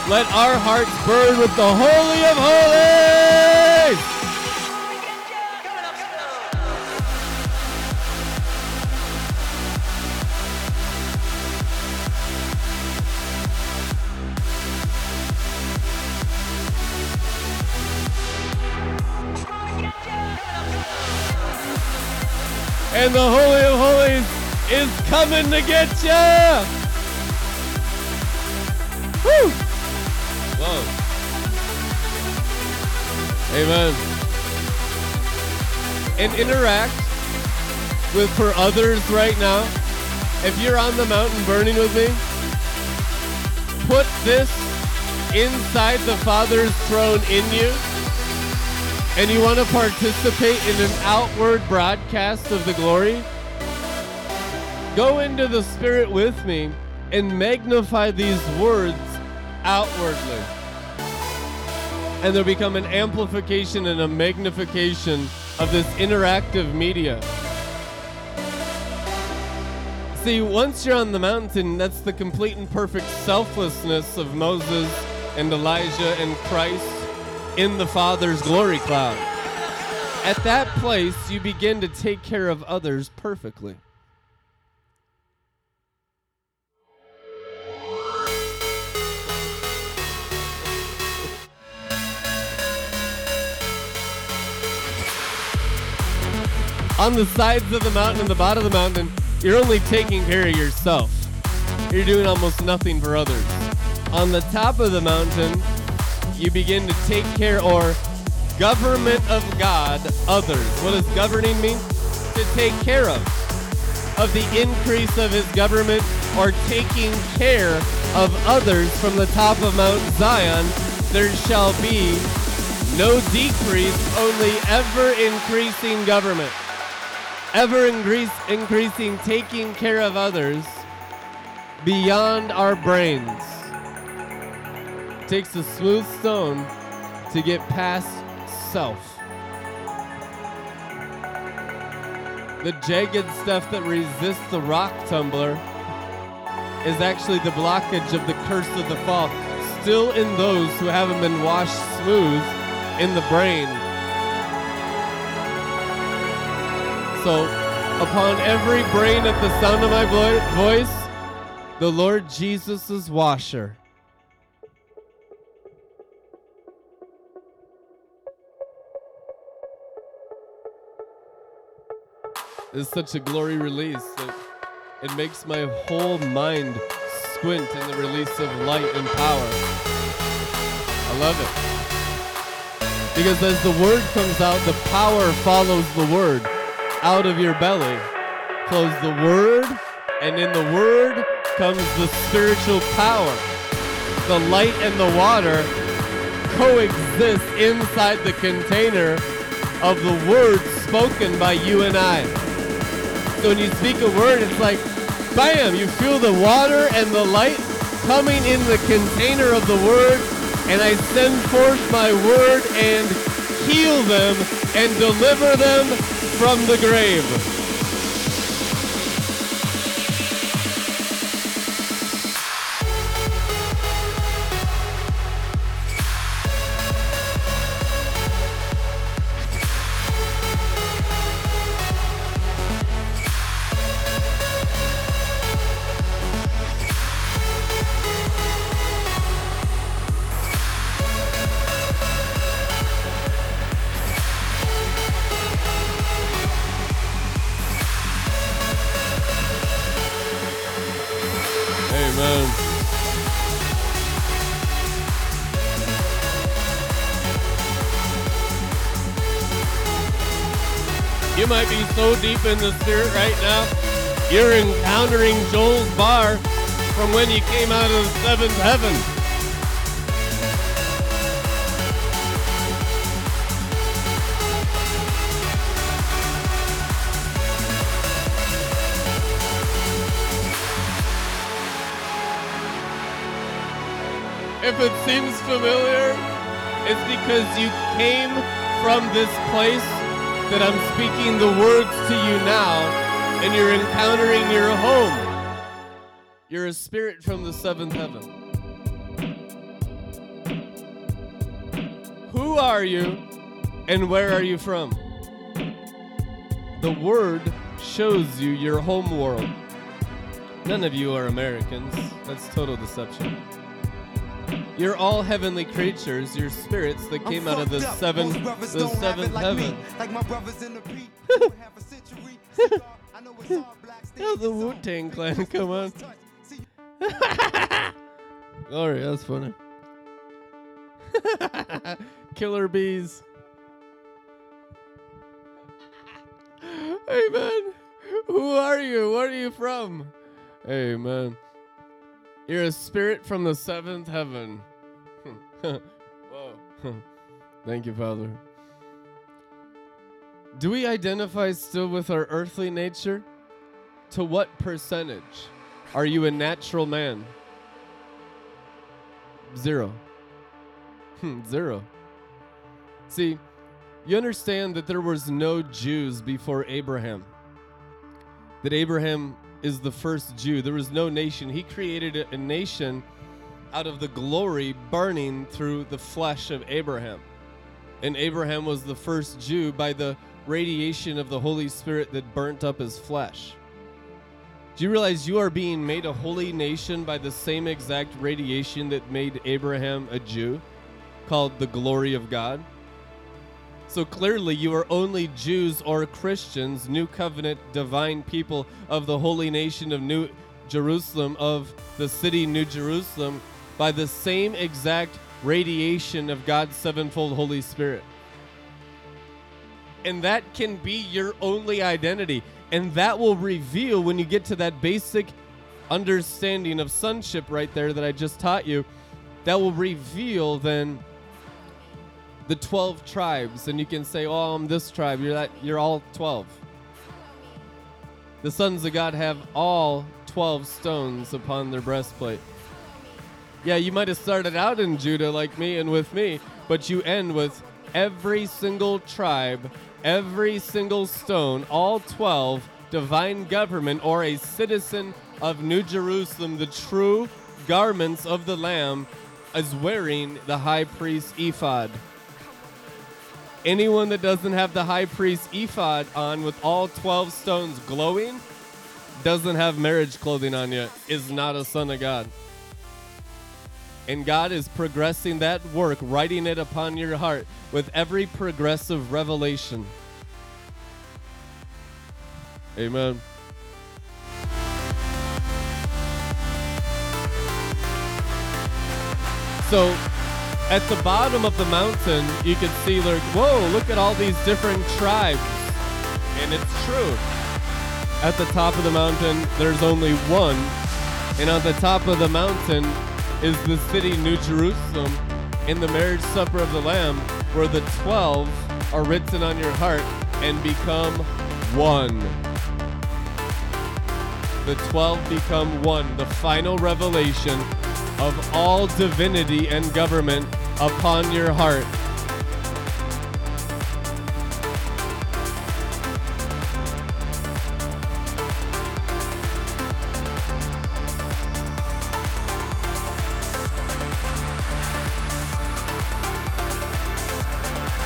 Let our hearts burn with the Holy of Holies! And the Holy of Holies is coming to get ya! Woo! Whoa. Amen. And interact with for others right now. If you're on the mountain burning with me, put this inside the Father's throne in you. And you want to participate in an outward broadcast of the glory? Go into the Spirit with me and magnify these words outwardly. And they'll become an amplification and a magnification of this interactive media. See, once you're on the mountain, that's the complete and perfect selflessness of Moses and Elijah and Christ in the Father's glory cloud. At that place, you begin to take care of others perfectly. On the sides of the mountain and the bottom of the mountain, you're only taking care of yourself. You're doing almost nothing for others. On the top of the mountain, you begin to take care or government of God others. What does governing mean? To take care of. Of the increase of his government or taking care of others from the top of Mount Zion, there shall be no decrease, only ever increasing government. Ever increase, increasing taking care of others beyond our brains takes a smooth stone to get past self. The jagged stuff that resists the rock tumbler is actually the blockage of the curse of the fall, still in those who haven't been washed smooth in the brain. So, upon every brain at the sound of my voice, the Lord Jesus is washer. Is such a glory release that it makes my whole mind squint in the release of light and power. I love it. Because as the word comes out, the power follows the word. Out of your belly flows the word, and in the word comes the spiritual power. The light and the water coexist inside the container of the word spoken by you and I. So when you speak a word, it's like, bam, you feel the water and the light coming in the container of the word, and I send forth my word and heal them and deliver them from the grave. In the spirit right now, you're encountering Joel's bar from when you came out of the seventh heaven. If it seems familiar, it's because you came from this place that I'm speaking the words to you now, and you're encountering your home. You're a spirit from the seventh heaven. Who are you, and where are you from? The word shows you your home world. None of you are Americans. That's total deception. You're all heavenly creatures. You're spirits that came out of the seven, the seventh heaven. Like my brothers in the (laughs) beat. who a century. I know it's hard, black (laughs) Yeah, the Wu Tang Clan, come on. (laughs) Glory, that's funny. Killer bees. Hey man, who are you? Where are you from? Hey man, you're a spirit from the seventh heaven. (laughs) Whoa. (laughs) Thank you, Father. Do we identify still with our earthly nature? To what percentage? Are you a natural man? Zero. Hmm, Zero. See, you understand that there was no Jews before Abraham. That Abraham is the first Jew. There was no nation. He created a, nation out of the glory burning through the flesh of Abraham. And Abraham was the first Jew by the radiation of the Holy Spirit that burnt up his flesh. Do you realize you are being made a holy nation by the same exact radiation that made Abraham a Jew, called the glory of God? So clearly, you are only Jews or Christians, new covenant, divine people of the holy nation of New Jerusalem, of the city New Jerusalem, by the same exact radiation of God's sevenfold Holy Spirit. And that can be your only identity. And that will reveal when you get to that basic understanding of sonship right there that I just taught you. That will reveal then the 12 tribes. And you can say, Oh, I'm this tribe. You're that you're all 12. The sons of God have all 12 stones upon their breastplate. Yeah, you might have started out in Judah like me and with me, but you end with every single tribe, every single stone, all 12, divine government, or a citizen of New Jerusalem, the true garments of the Lamb, is wearing the high priest ephod. Anyone that doesn't have the high priest ephod on with all 12 stones glowing doesn't have marriage clothing on yet, is not a son of God. And God is progressing that work, writing it upon your heart with every progressive revelation. Amen. So, at the bottom of the mountain, you can see, like, whoa, look at all these different tribes. And it's true. At the top of the mountain, there's only one. And on the top of the mountain is the city New Jerusalem in the marriage supper of the Lamb, where the 12 are written on your heart and become one. The 12 become one, the final revelation of all divinity and government upon your heart.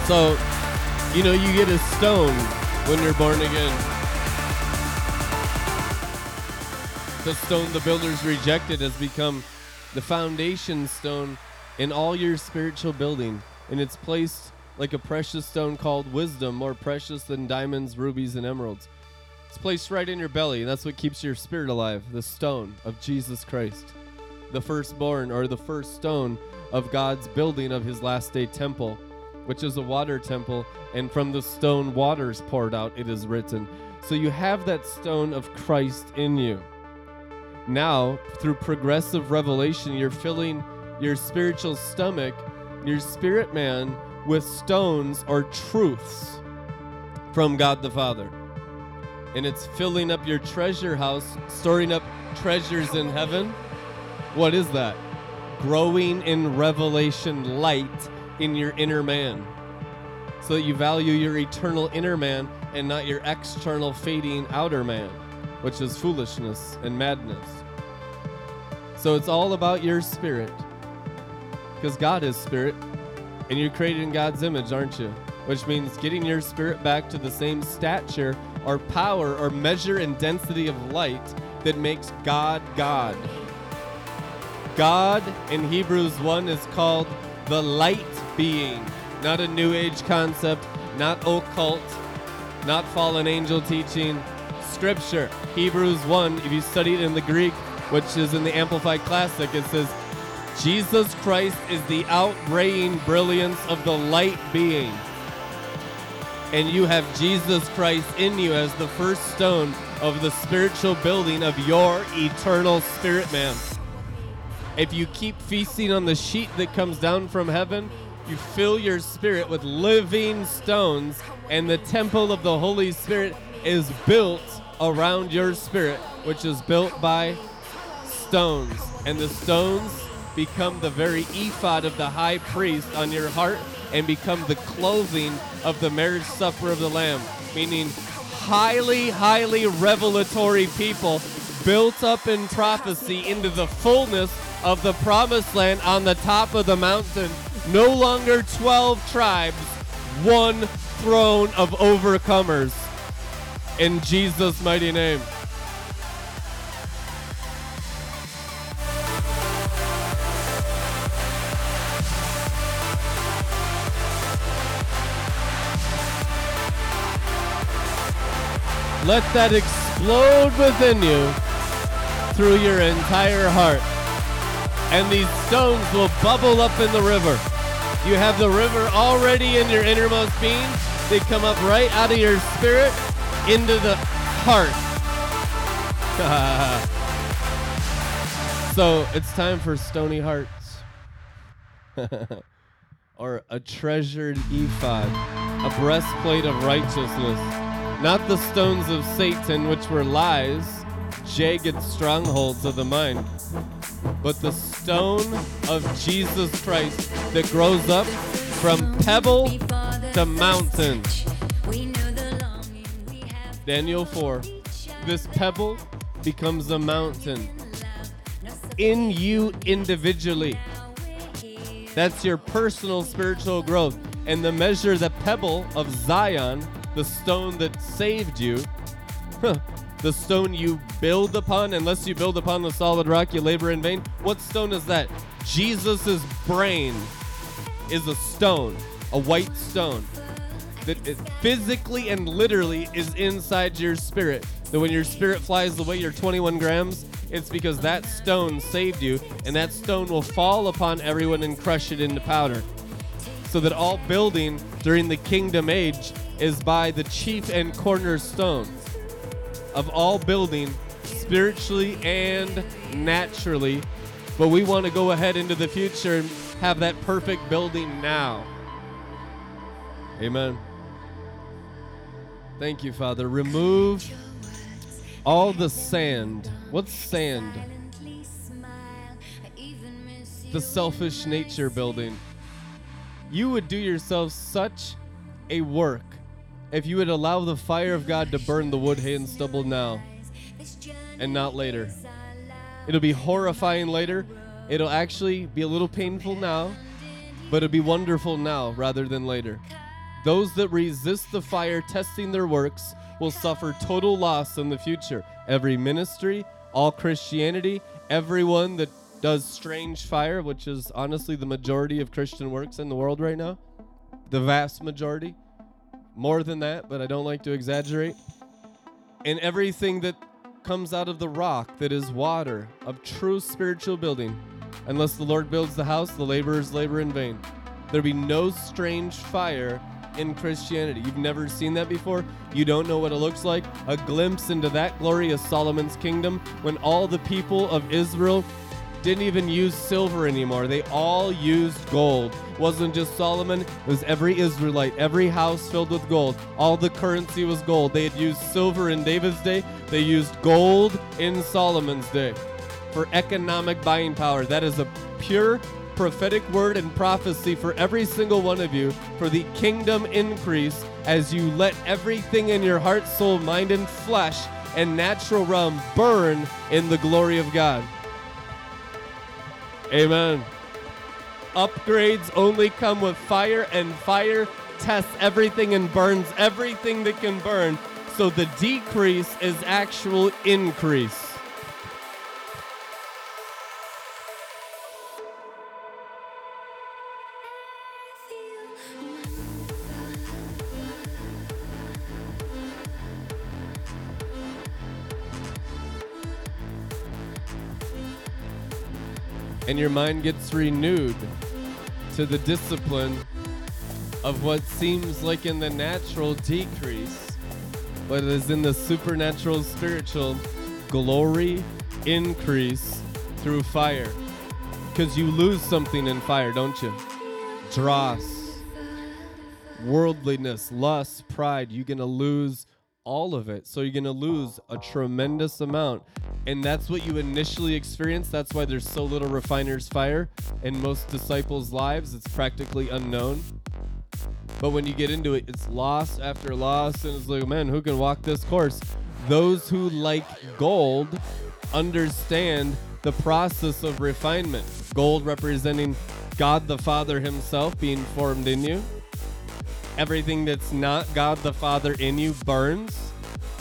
So, you know, you get a stone when you're born again. The stone the builders rejected has become the foundation stone in all your spiritual building, and it's placed like a precious stone called wisdom, more precious than diamonds, rubies, and emeralds. It's placed right in your belly, and that's what keeps your spirit alive the stone of Jesus Christ, the firstborn or the first stone of God's building of his last day temple, which is a water temple, and from the stone waters poured out, it is written. So you have that stone of Christ in you. Now, through progressive revelation, you're filling your spiritual stomach, your spirit man, with stones or truths from God the Father. And it's filling up your treasure house, storing up treasures in heaven. What is that? growing in revelation light in your inner man so that you value your eternal inner man and not your external fading outer man, which is foolishness and madness. So it's all about your spirit because God is spirit and you're created in God's image, aren't you? Which means getting your spirit back to the same stature or power or measure and density of light that makes God God. God in Hebrews 1 is called the light being, not a new age concept, not occult, not fallen angel teaching. Scripture, Hebrews 1, if you study it in the Greek, which is in the Amplified Classic, it says, Jesus Christ is the outraying brilliance of the light being. And you have Jesus Christ in you as the first stone of the spiritual building of your eternal spirit man. If you keep feasting on the sheet that comes down from heaven, you fill your spirit with living stones, and the temple of the Holy Spirit is built around your spirit, which is built by stones. And the stones become the very ephod of the high priest on your heart and become the clothing of the marriage supper of the Lamb, meaning highly, highly revelatory people built up in prophecy into the fullness of the promised land on the top of the mountain. No longer 12 tribes, one throne of overcomers. In Jesus' mighty name. Let that explode within you through your entire heart. And these stones will bubble up in the river. You have the river already in your innermost being. They come up right out of your spirit into the heart. so it's time for stony hearts. (laughs) or a treasured ephod, a breastplate of righteousness, not the stones of Satan, which were lies, jagged strongholds of the mind, but the stone of Jesus Christ that grows up from pebble to mountain. Daniel 4. This pebble becomes a mountain in you individually. That's your personal spiritual growth. And the measure, the pebble of Zion, the stone that saved you, the stone you build upon, unless you build upon the solid rock, you labor in vain. What stone is that? Jesus' brain is a stone, a white stone that it physically and literally is inside your spirit. That when your spirit flies the away, your 21 grams, it's because that stone saved you, and that stone will fall upon everyone and crush it into powder. So that all building during the kingdom age is by the chief and cornerstone of all building, spiritually and naturally. But we want to go ahead into the future and have that perfect building now. Amen. Thank you, Father. Remove all the sand. What's sand? The selfish nature building. You would do yourself such a work if you would allow the fire of God to burn the wood, hay, and stubble now and not later. It'll be horrifying later. It'll actually be a little painful now, but it'll be wonderful now rather than later. Those that resist the fire testing their works will suffer total loss in the future. Every ministry, all Christianity, everyone that does strange fire, which is honestly the majority of Christian works in the world right now, the vast majority, more than that, but I don't like to exaggerate. And everything that comes out of the rock that is water of true spiritual building. Unless the Lord builds the house, the laborers labor in vain. There be no strange fire in Christianity. You've never seen that before. You don't know what it looks like. A glimpse into that glory of Solomon's kingdom when all the people of Israel didn't even use silver anymore. They all used gold. It wasn't just Solomon, it was every Israelite, every house filled with gold. All the currency was gold. They had used silver in David's day, they used gold in Solomon's day for economic buying power. That is a pure prophetic word and prophecy for every single one of you for the kingdom increase as you let everything in your heart, soul, mind, and flesh and natural realm burn in the glory of God. Amen. Upgrades only come with fire, and fire tests everything and burns everything that can burn. So the decrease is actual increase. And your mind gets renewed to the discipline of what seems like in the natural decrease, but is in the supernatural spiritual glory increase through fire. Because you lose something in fire, don't you? Dross, worldliness, lust, pride. You're going to lose all of it. So you're going to lose a tremendous amount. And that's what you initially experience. That's why there's so little refiner's fire in most disciples' lives. It's practically unknown. But when you get into it, it's loss after loss. And it's like, man, who can walk this course? Those who like gold understand the process of refinement. Gold representing God the Father Himself being formed in you. Everything that's not God the Father in you burns.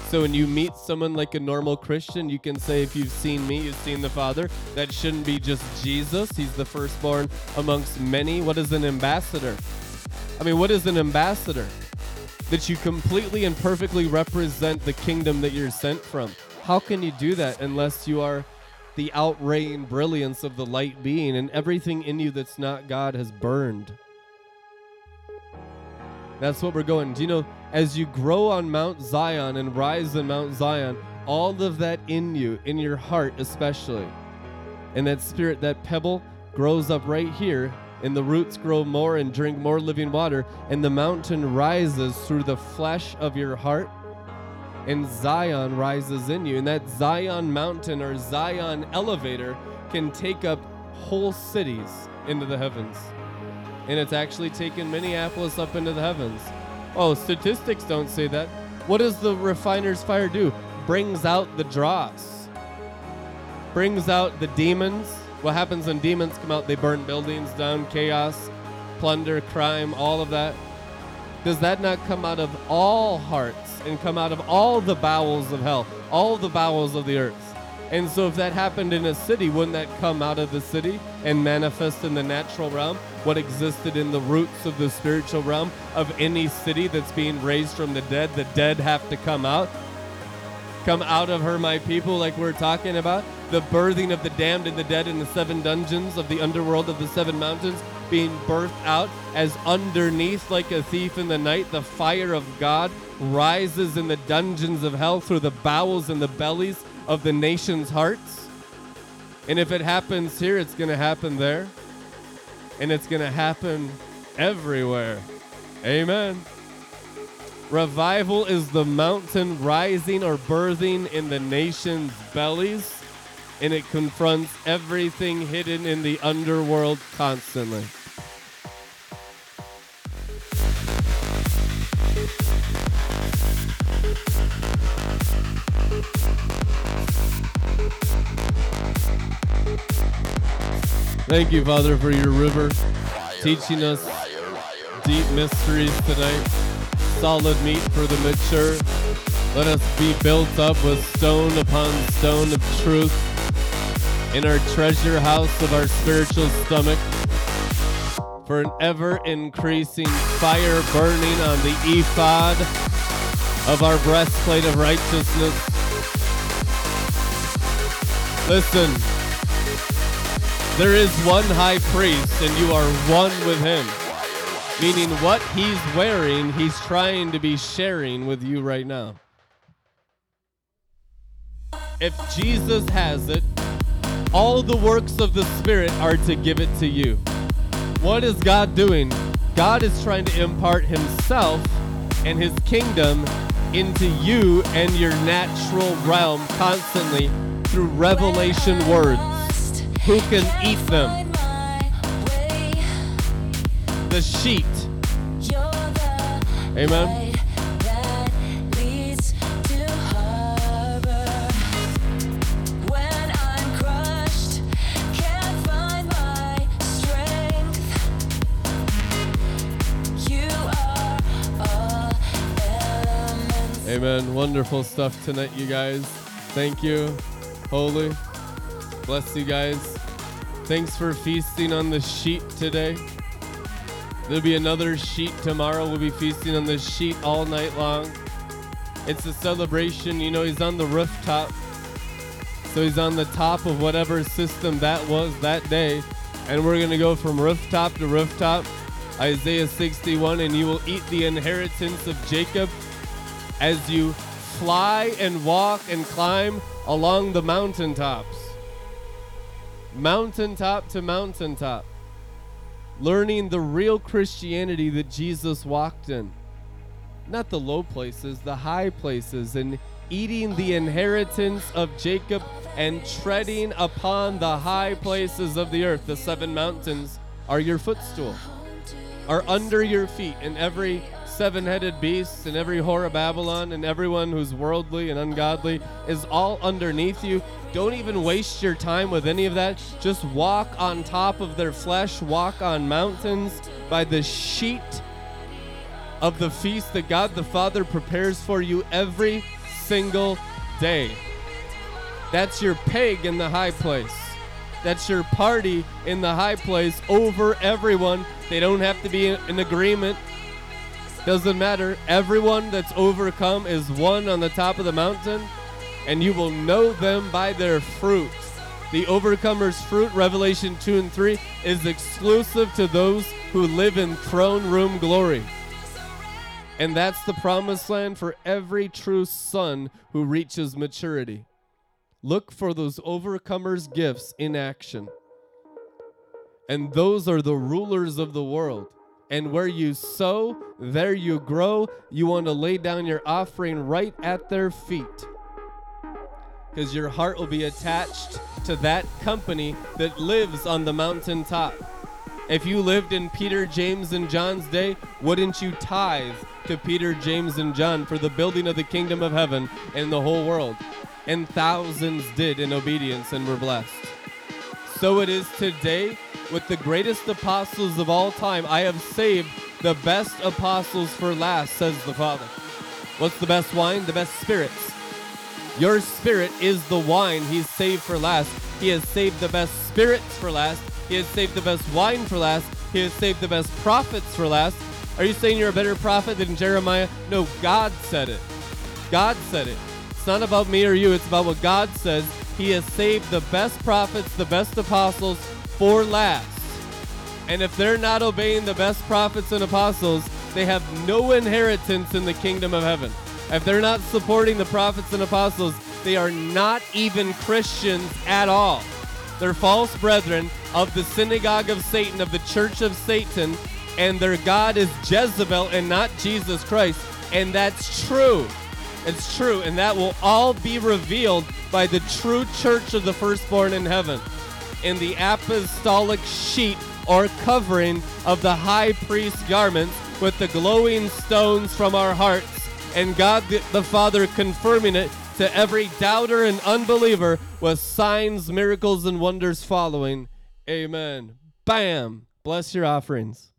So when you meet someone like a normal Christian, you can say, if you've seen me, you've seen the Father. That shouldn't be just Jesus. He's the firstborn amongst many. What is an ambassador? I mean, what is an ambassador? That you completely and perfectly represent the kingdom that you're sent from. How can you do that unless you are the outraying brilliance of the light being and everything in you that's not God has burned? That's what we're going. Do you know, as you grow on Mount Zion and rise in Mount Zion, all of that in you, in your heart especially, and that spirit, that pebble grows up right here, and the roots grow more and drink more living water, and the mountain rises through the flesh of your heart, and Zion rises in you. And that Zion mountain or Zion elevator can take up whole cities into the heavens and it's actually taken Minneapolis up into the heavens. Oh, statistics don't say that. What does the refiner's fire do? Brings out the dross, brings out the demons. What happens when demons come out? They burn buildings down, chaos, plunder, crime, all of that. Does that not come out of all hearts and come out of all the bowels of hell, all the bowels of the earth? And so, if that happened in a city, wouldn't that come out of the city and manifest in the natural realm? What existed in the roots of the spiritual realm of any city that's being raised from the dead? The dead have to come out. Come out of her, my people, like we're talking about. The birthing of the damned and the dead in the seven dungeons of the underworld of the seven mountains being birthed out as underneath, like a thief in the night, the fire of God rises in the dungeons of hell through the bowels and the bellies of the nation's hearts. And if it happens here, it's going to happen there. And it's going to happen everywhere. Amen. Revival is the mountain rising or birthing in the nation's bellies, and it confronts everything hidden in the underworld constantly. Thank you, Father, for your river, teaching us deep mysteries tonight, solid meat for the mature. Let us be built up with stone upon stone of truth in our treasure house of our spiritual stomach. For an ever increasing fire burning on the ephod of our breastplate of righteousness. Listen, there is one high priest, and you are one with him. Meaning, what he's wearing, he's trying to be sharing with you right now. If Jesus has it, all the works of the Spirit are to give it to you. What is God doing? God is trying to impart Himself and His kingdom into you and your natural realm constantly through revelation words. Who can eat them? The sheet. Amen. Amen. Wonderful stuff tonight, you guys. Thank you. Holy. Bless you guys. Thanks for feasting on the sheet today. There'll be another sheet tomorrow. We'll be feasting on the sheet all night long. It's a celebration. You know, he's on the rooftop. So he's on the top of whatever system that was that day. And we're going to go from rooftop to rooftop. Isaiah 61, and you will eat the inheritance of Jacob as you fly and walk and climb along the mountaintops. Mountaintop to mountaintop. Learning the real Christianity that Jesus walked in. Not the low places, the high places, and eating the inheritance of Jacob and treading upon the high places of the earth. The seven mountains are your footstool are under your feet, in every seven headed beasts and every whore of Babylon, and everyone who's worldly and ungodly is all underneath you. Don't even waste your time with any of that. Just walk on top of their flesh, walk on mountains by the sheet of the feast that God the Father prepares for you every single day. That's your peg in the high place. That's your party in the high place over everyone. They don't have to be in, in agreement. Doesn't matter. Everyone that's overcome is one on the top of the mountain, and you will know them by their fruit. The overcomer's fruit, Revelation 2 and 3, is exclusive to those who live in throne room glory. And that's the promised land for every true son who reaches maturity. Look for those overcomers' gifts in action. And those are the rulers of the world. And where you sow, there you grow. You want to lay down your offering right at their feet. Because your heart will be attached to that company that lives on the mountaintop. If you lived in Peter, James, and John's day, wouldn't you tithe to Peter, James, and John for the building of the kingdom of heaven in the whole world? And thousands did in obedience and were blessed. So it is today with the greatest apostles of all time. I have saved the best apostles for last, says the Father. What's the best wine? The best spirits. Your spirit is the wine he's saved for last. He has saved the best spirits for last. He has saved the best wine for last. He has saved the best prophets for last. Are you saying you're a better prophet than Jeremiah? No, God said it. God said it. It's not about me or you, it's about what God says. He has saved the best prophets, the best apostles for last. And if they're not obeying the best prophets and apostles, they have no inheritance in the kingdom of heaven. If they're not supporting the prophets and apostles, they are not even Christians at all. They're false brethren of the synagogue of Satan, of the church of Satan, and their God is Jezebel and not Jesus Christ. And that's true. It's true, and that will all be revealed by the true church of the firstborn in heaven in the apostolic sheet or covering of the high priest's garments with the glowing stones from our hearts, and God the, the Father confirming it to every doubter and unbeliever with signs, miracles, and wonders following. Amen. Bam. Bless your offerings.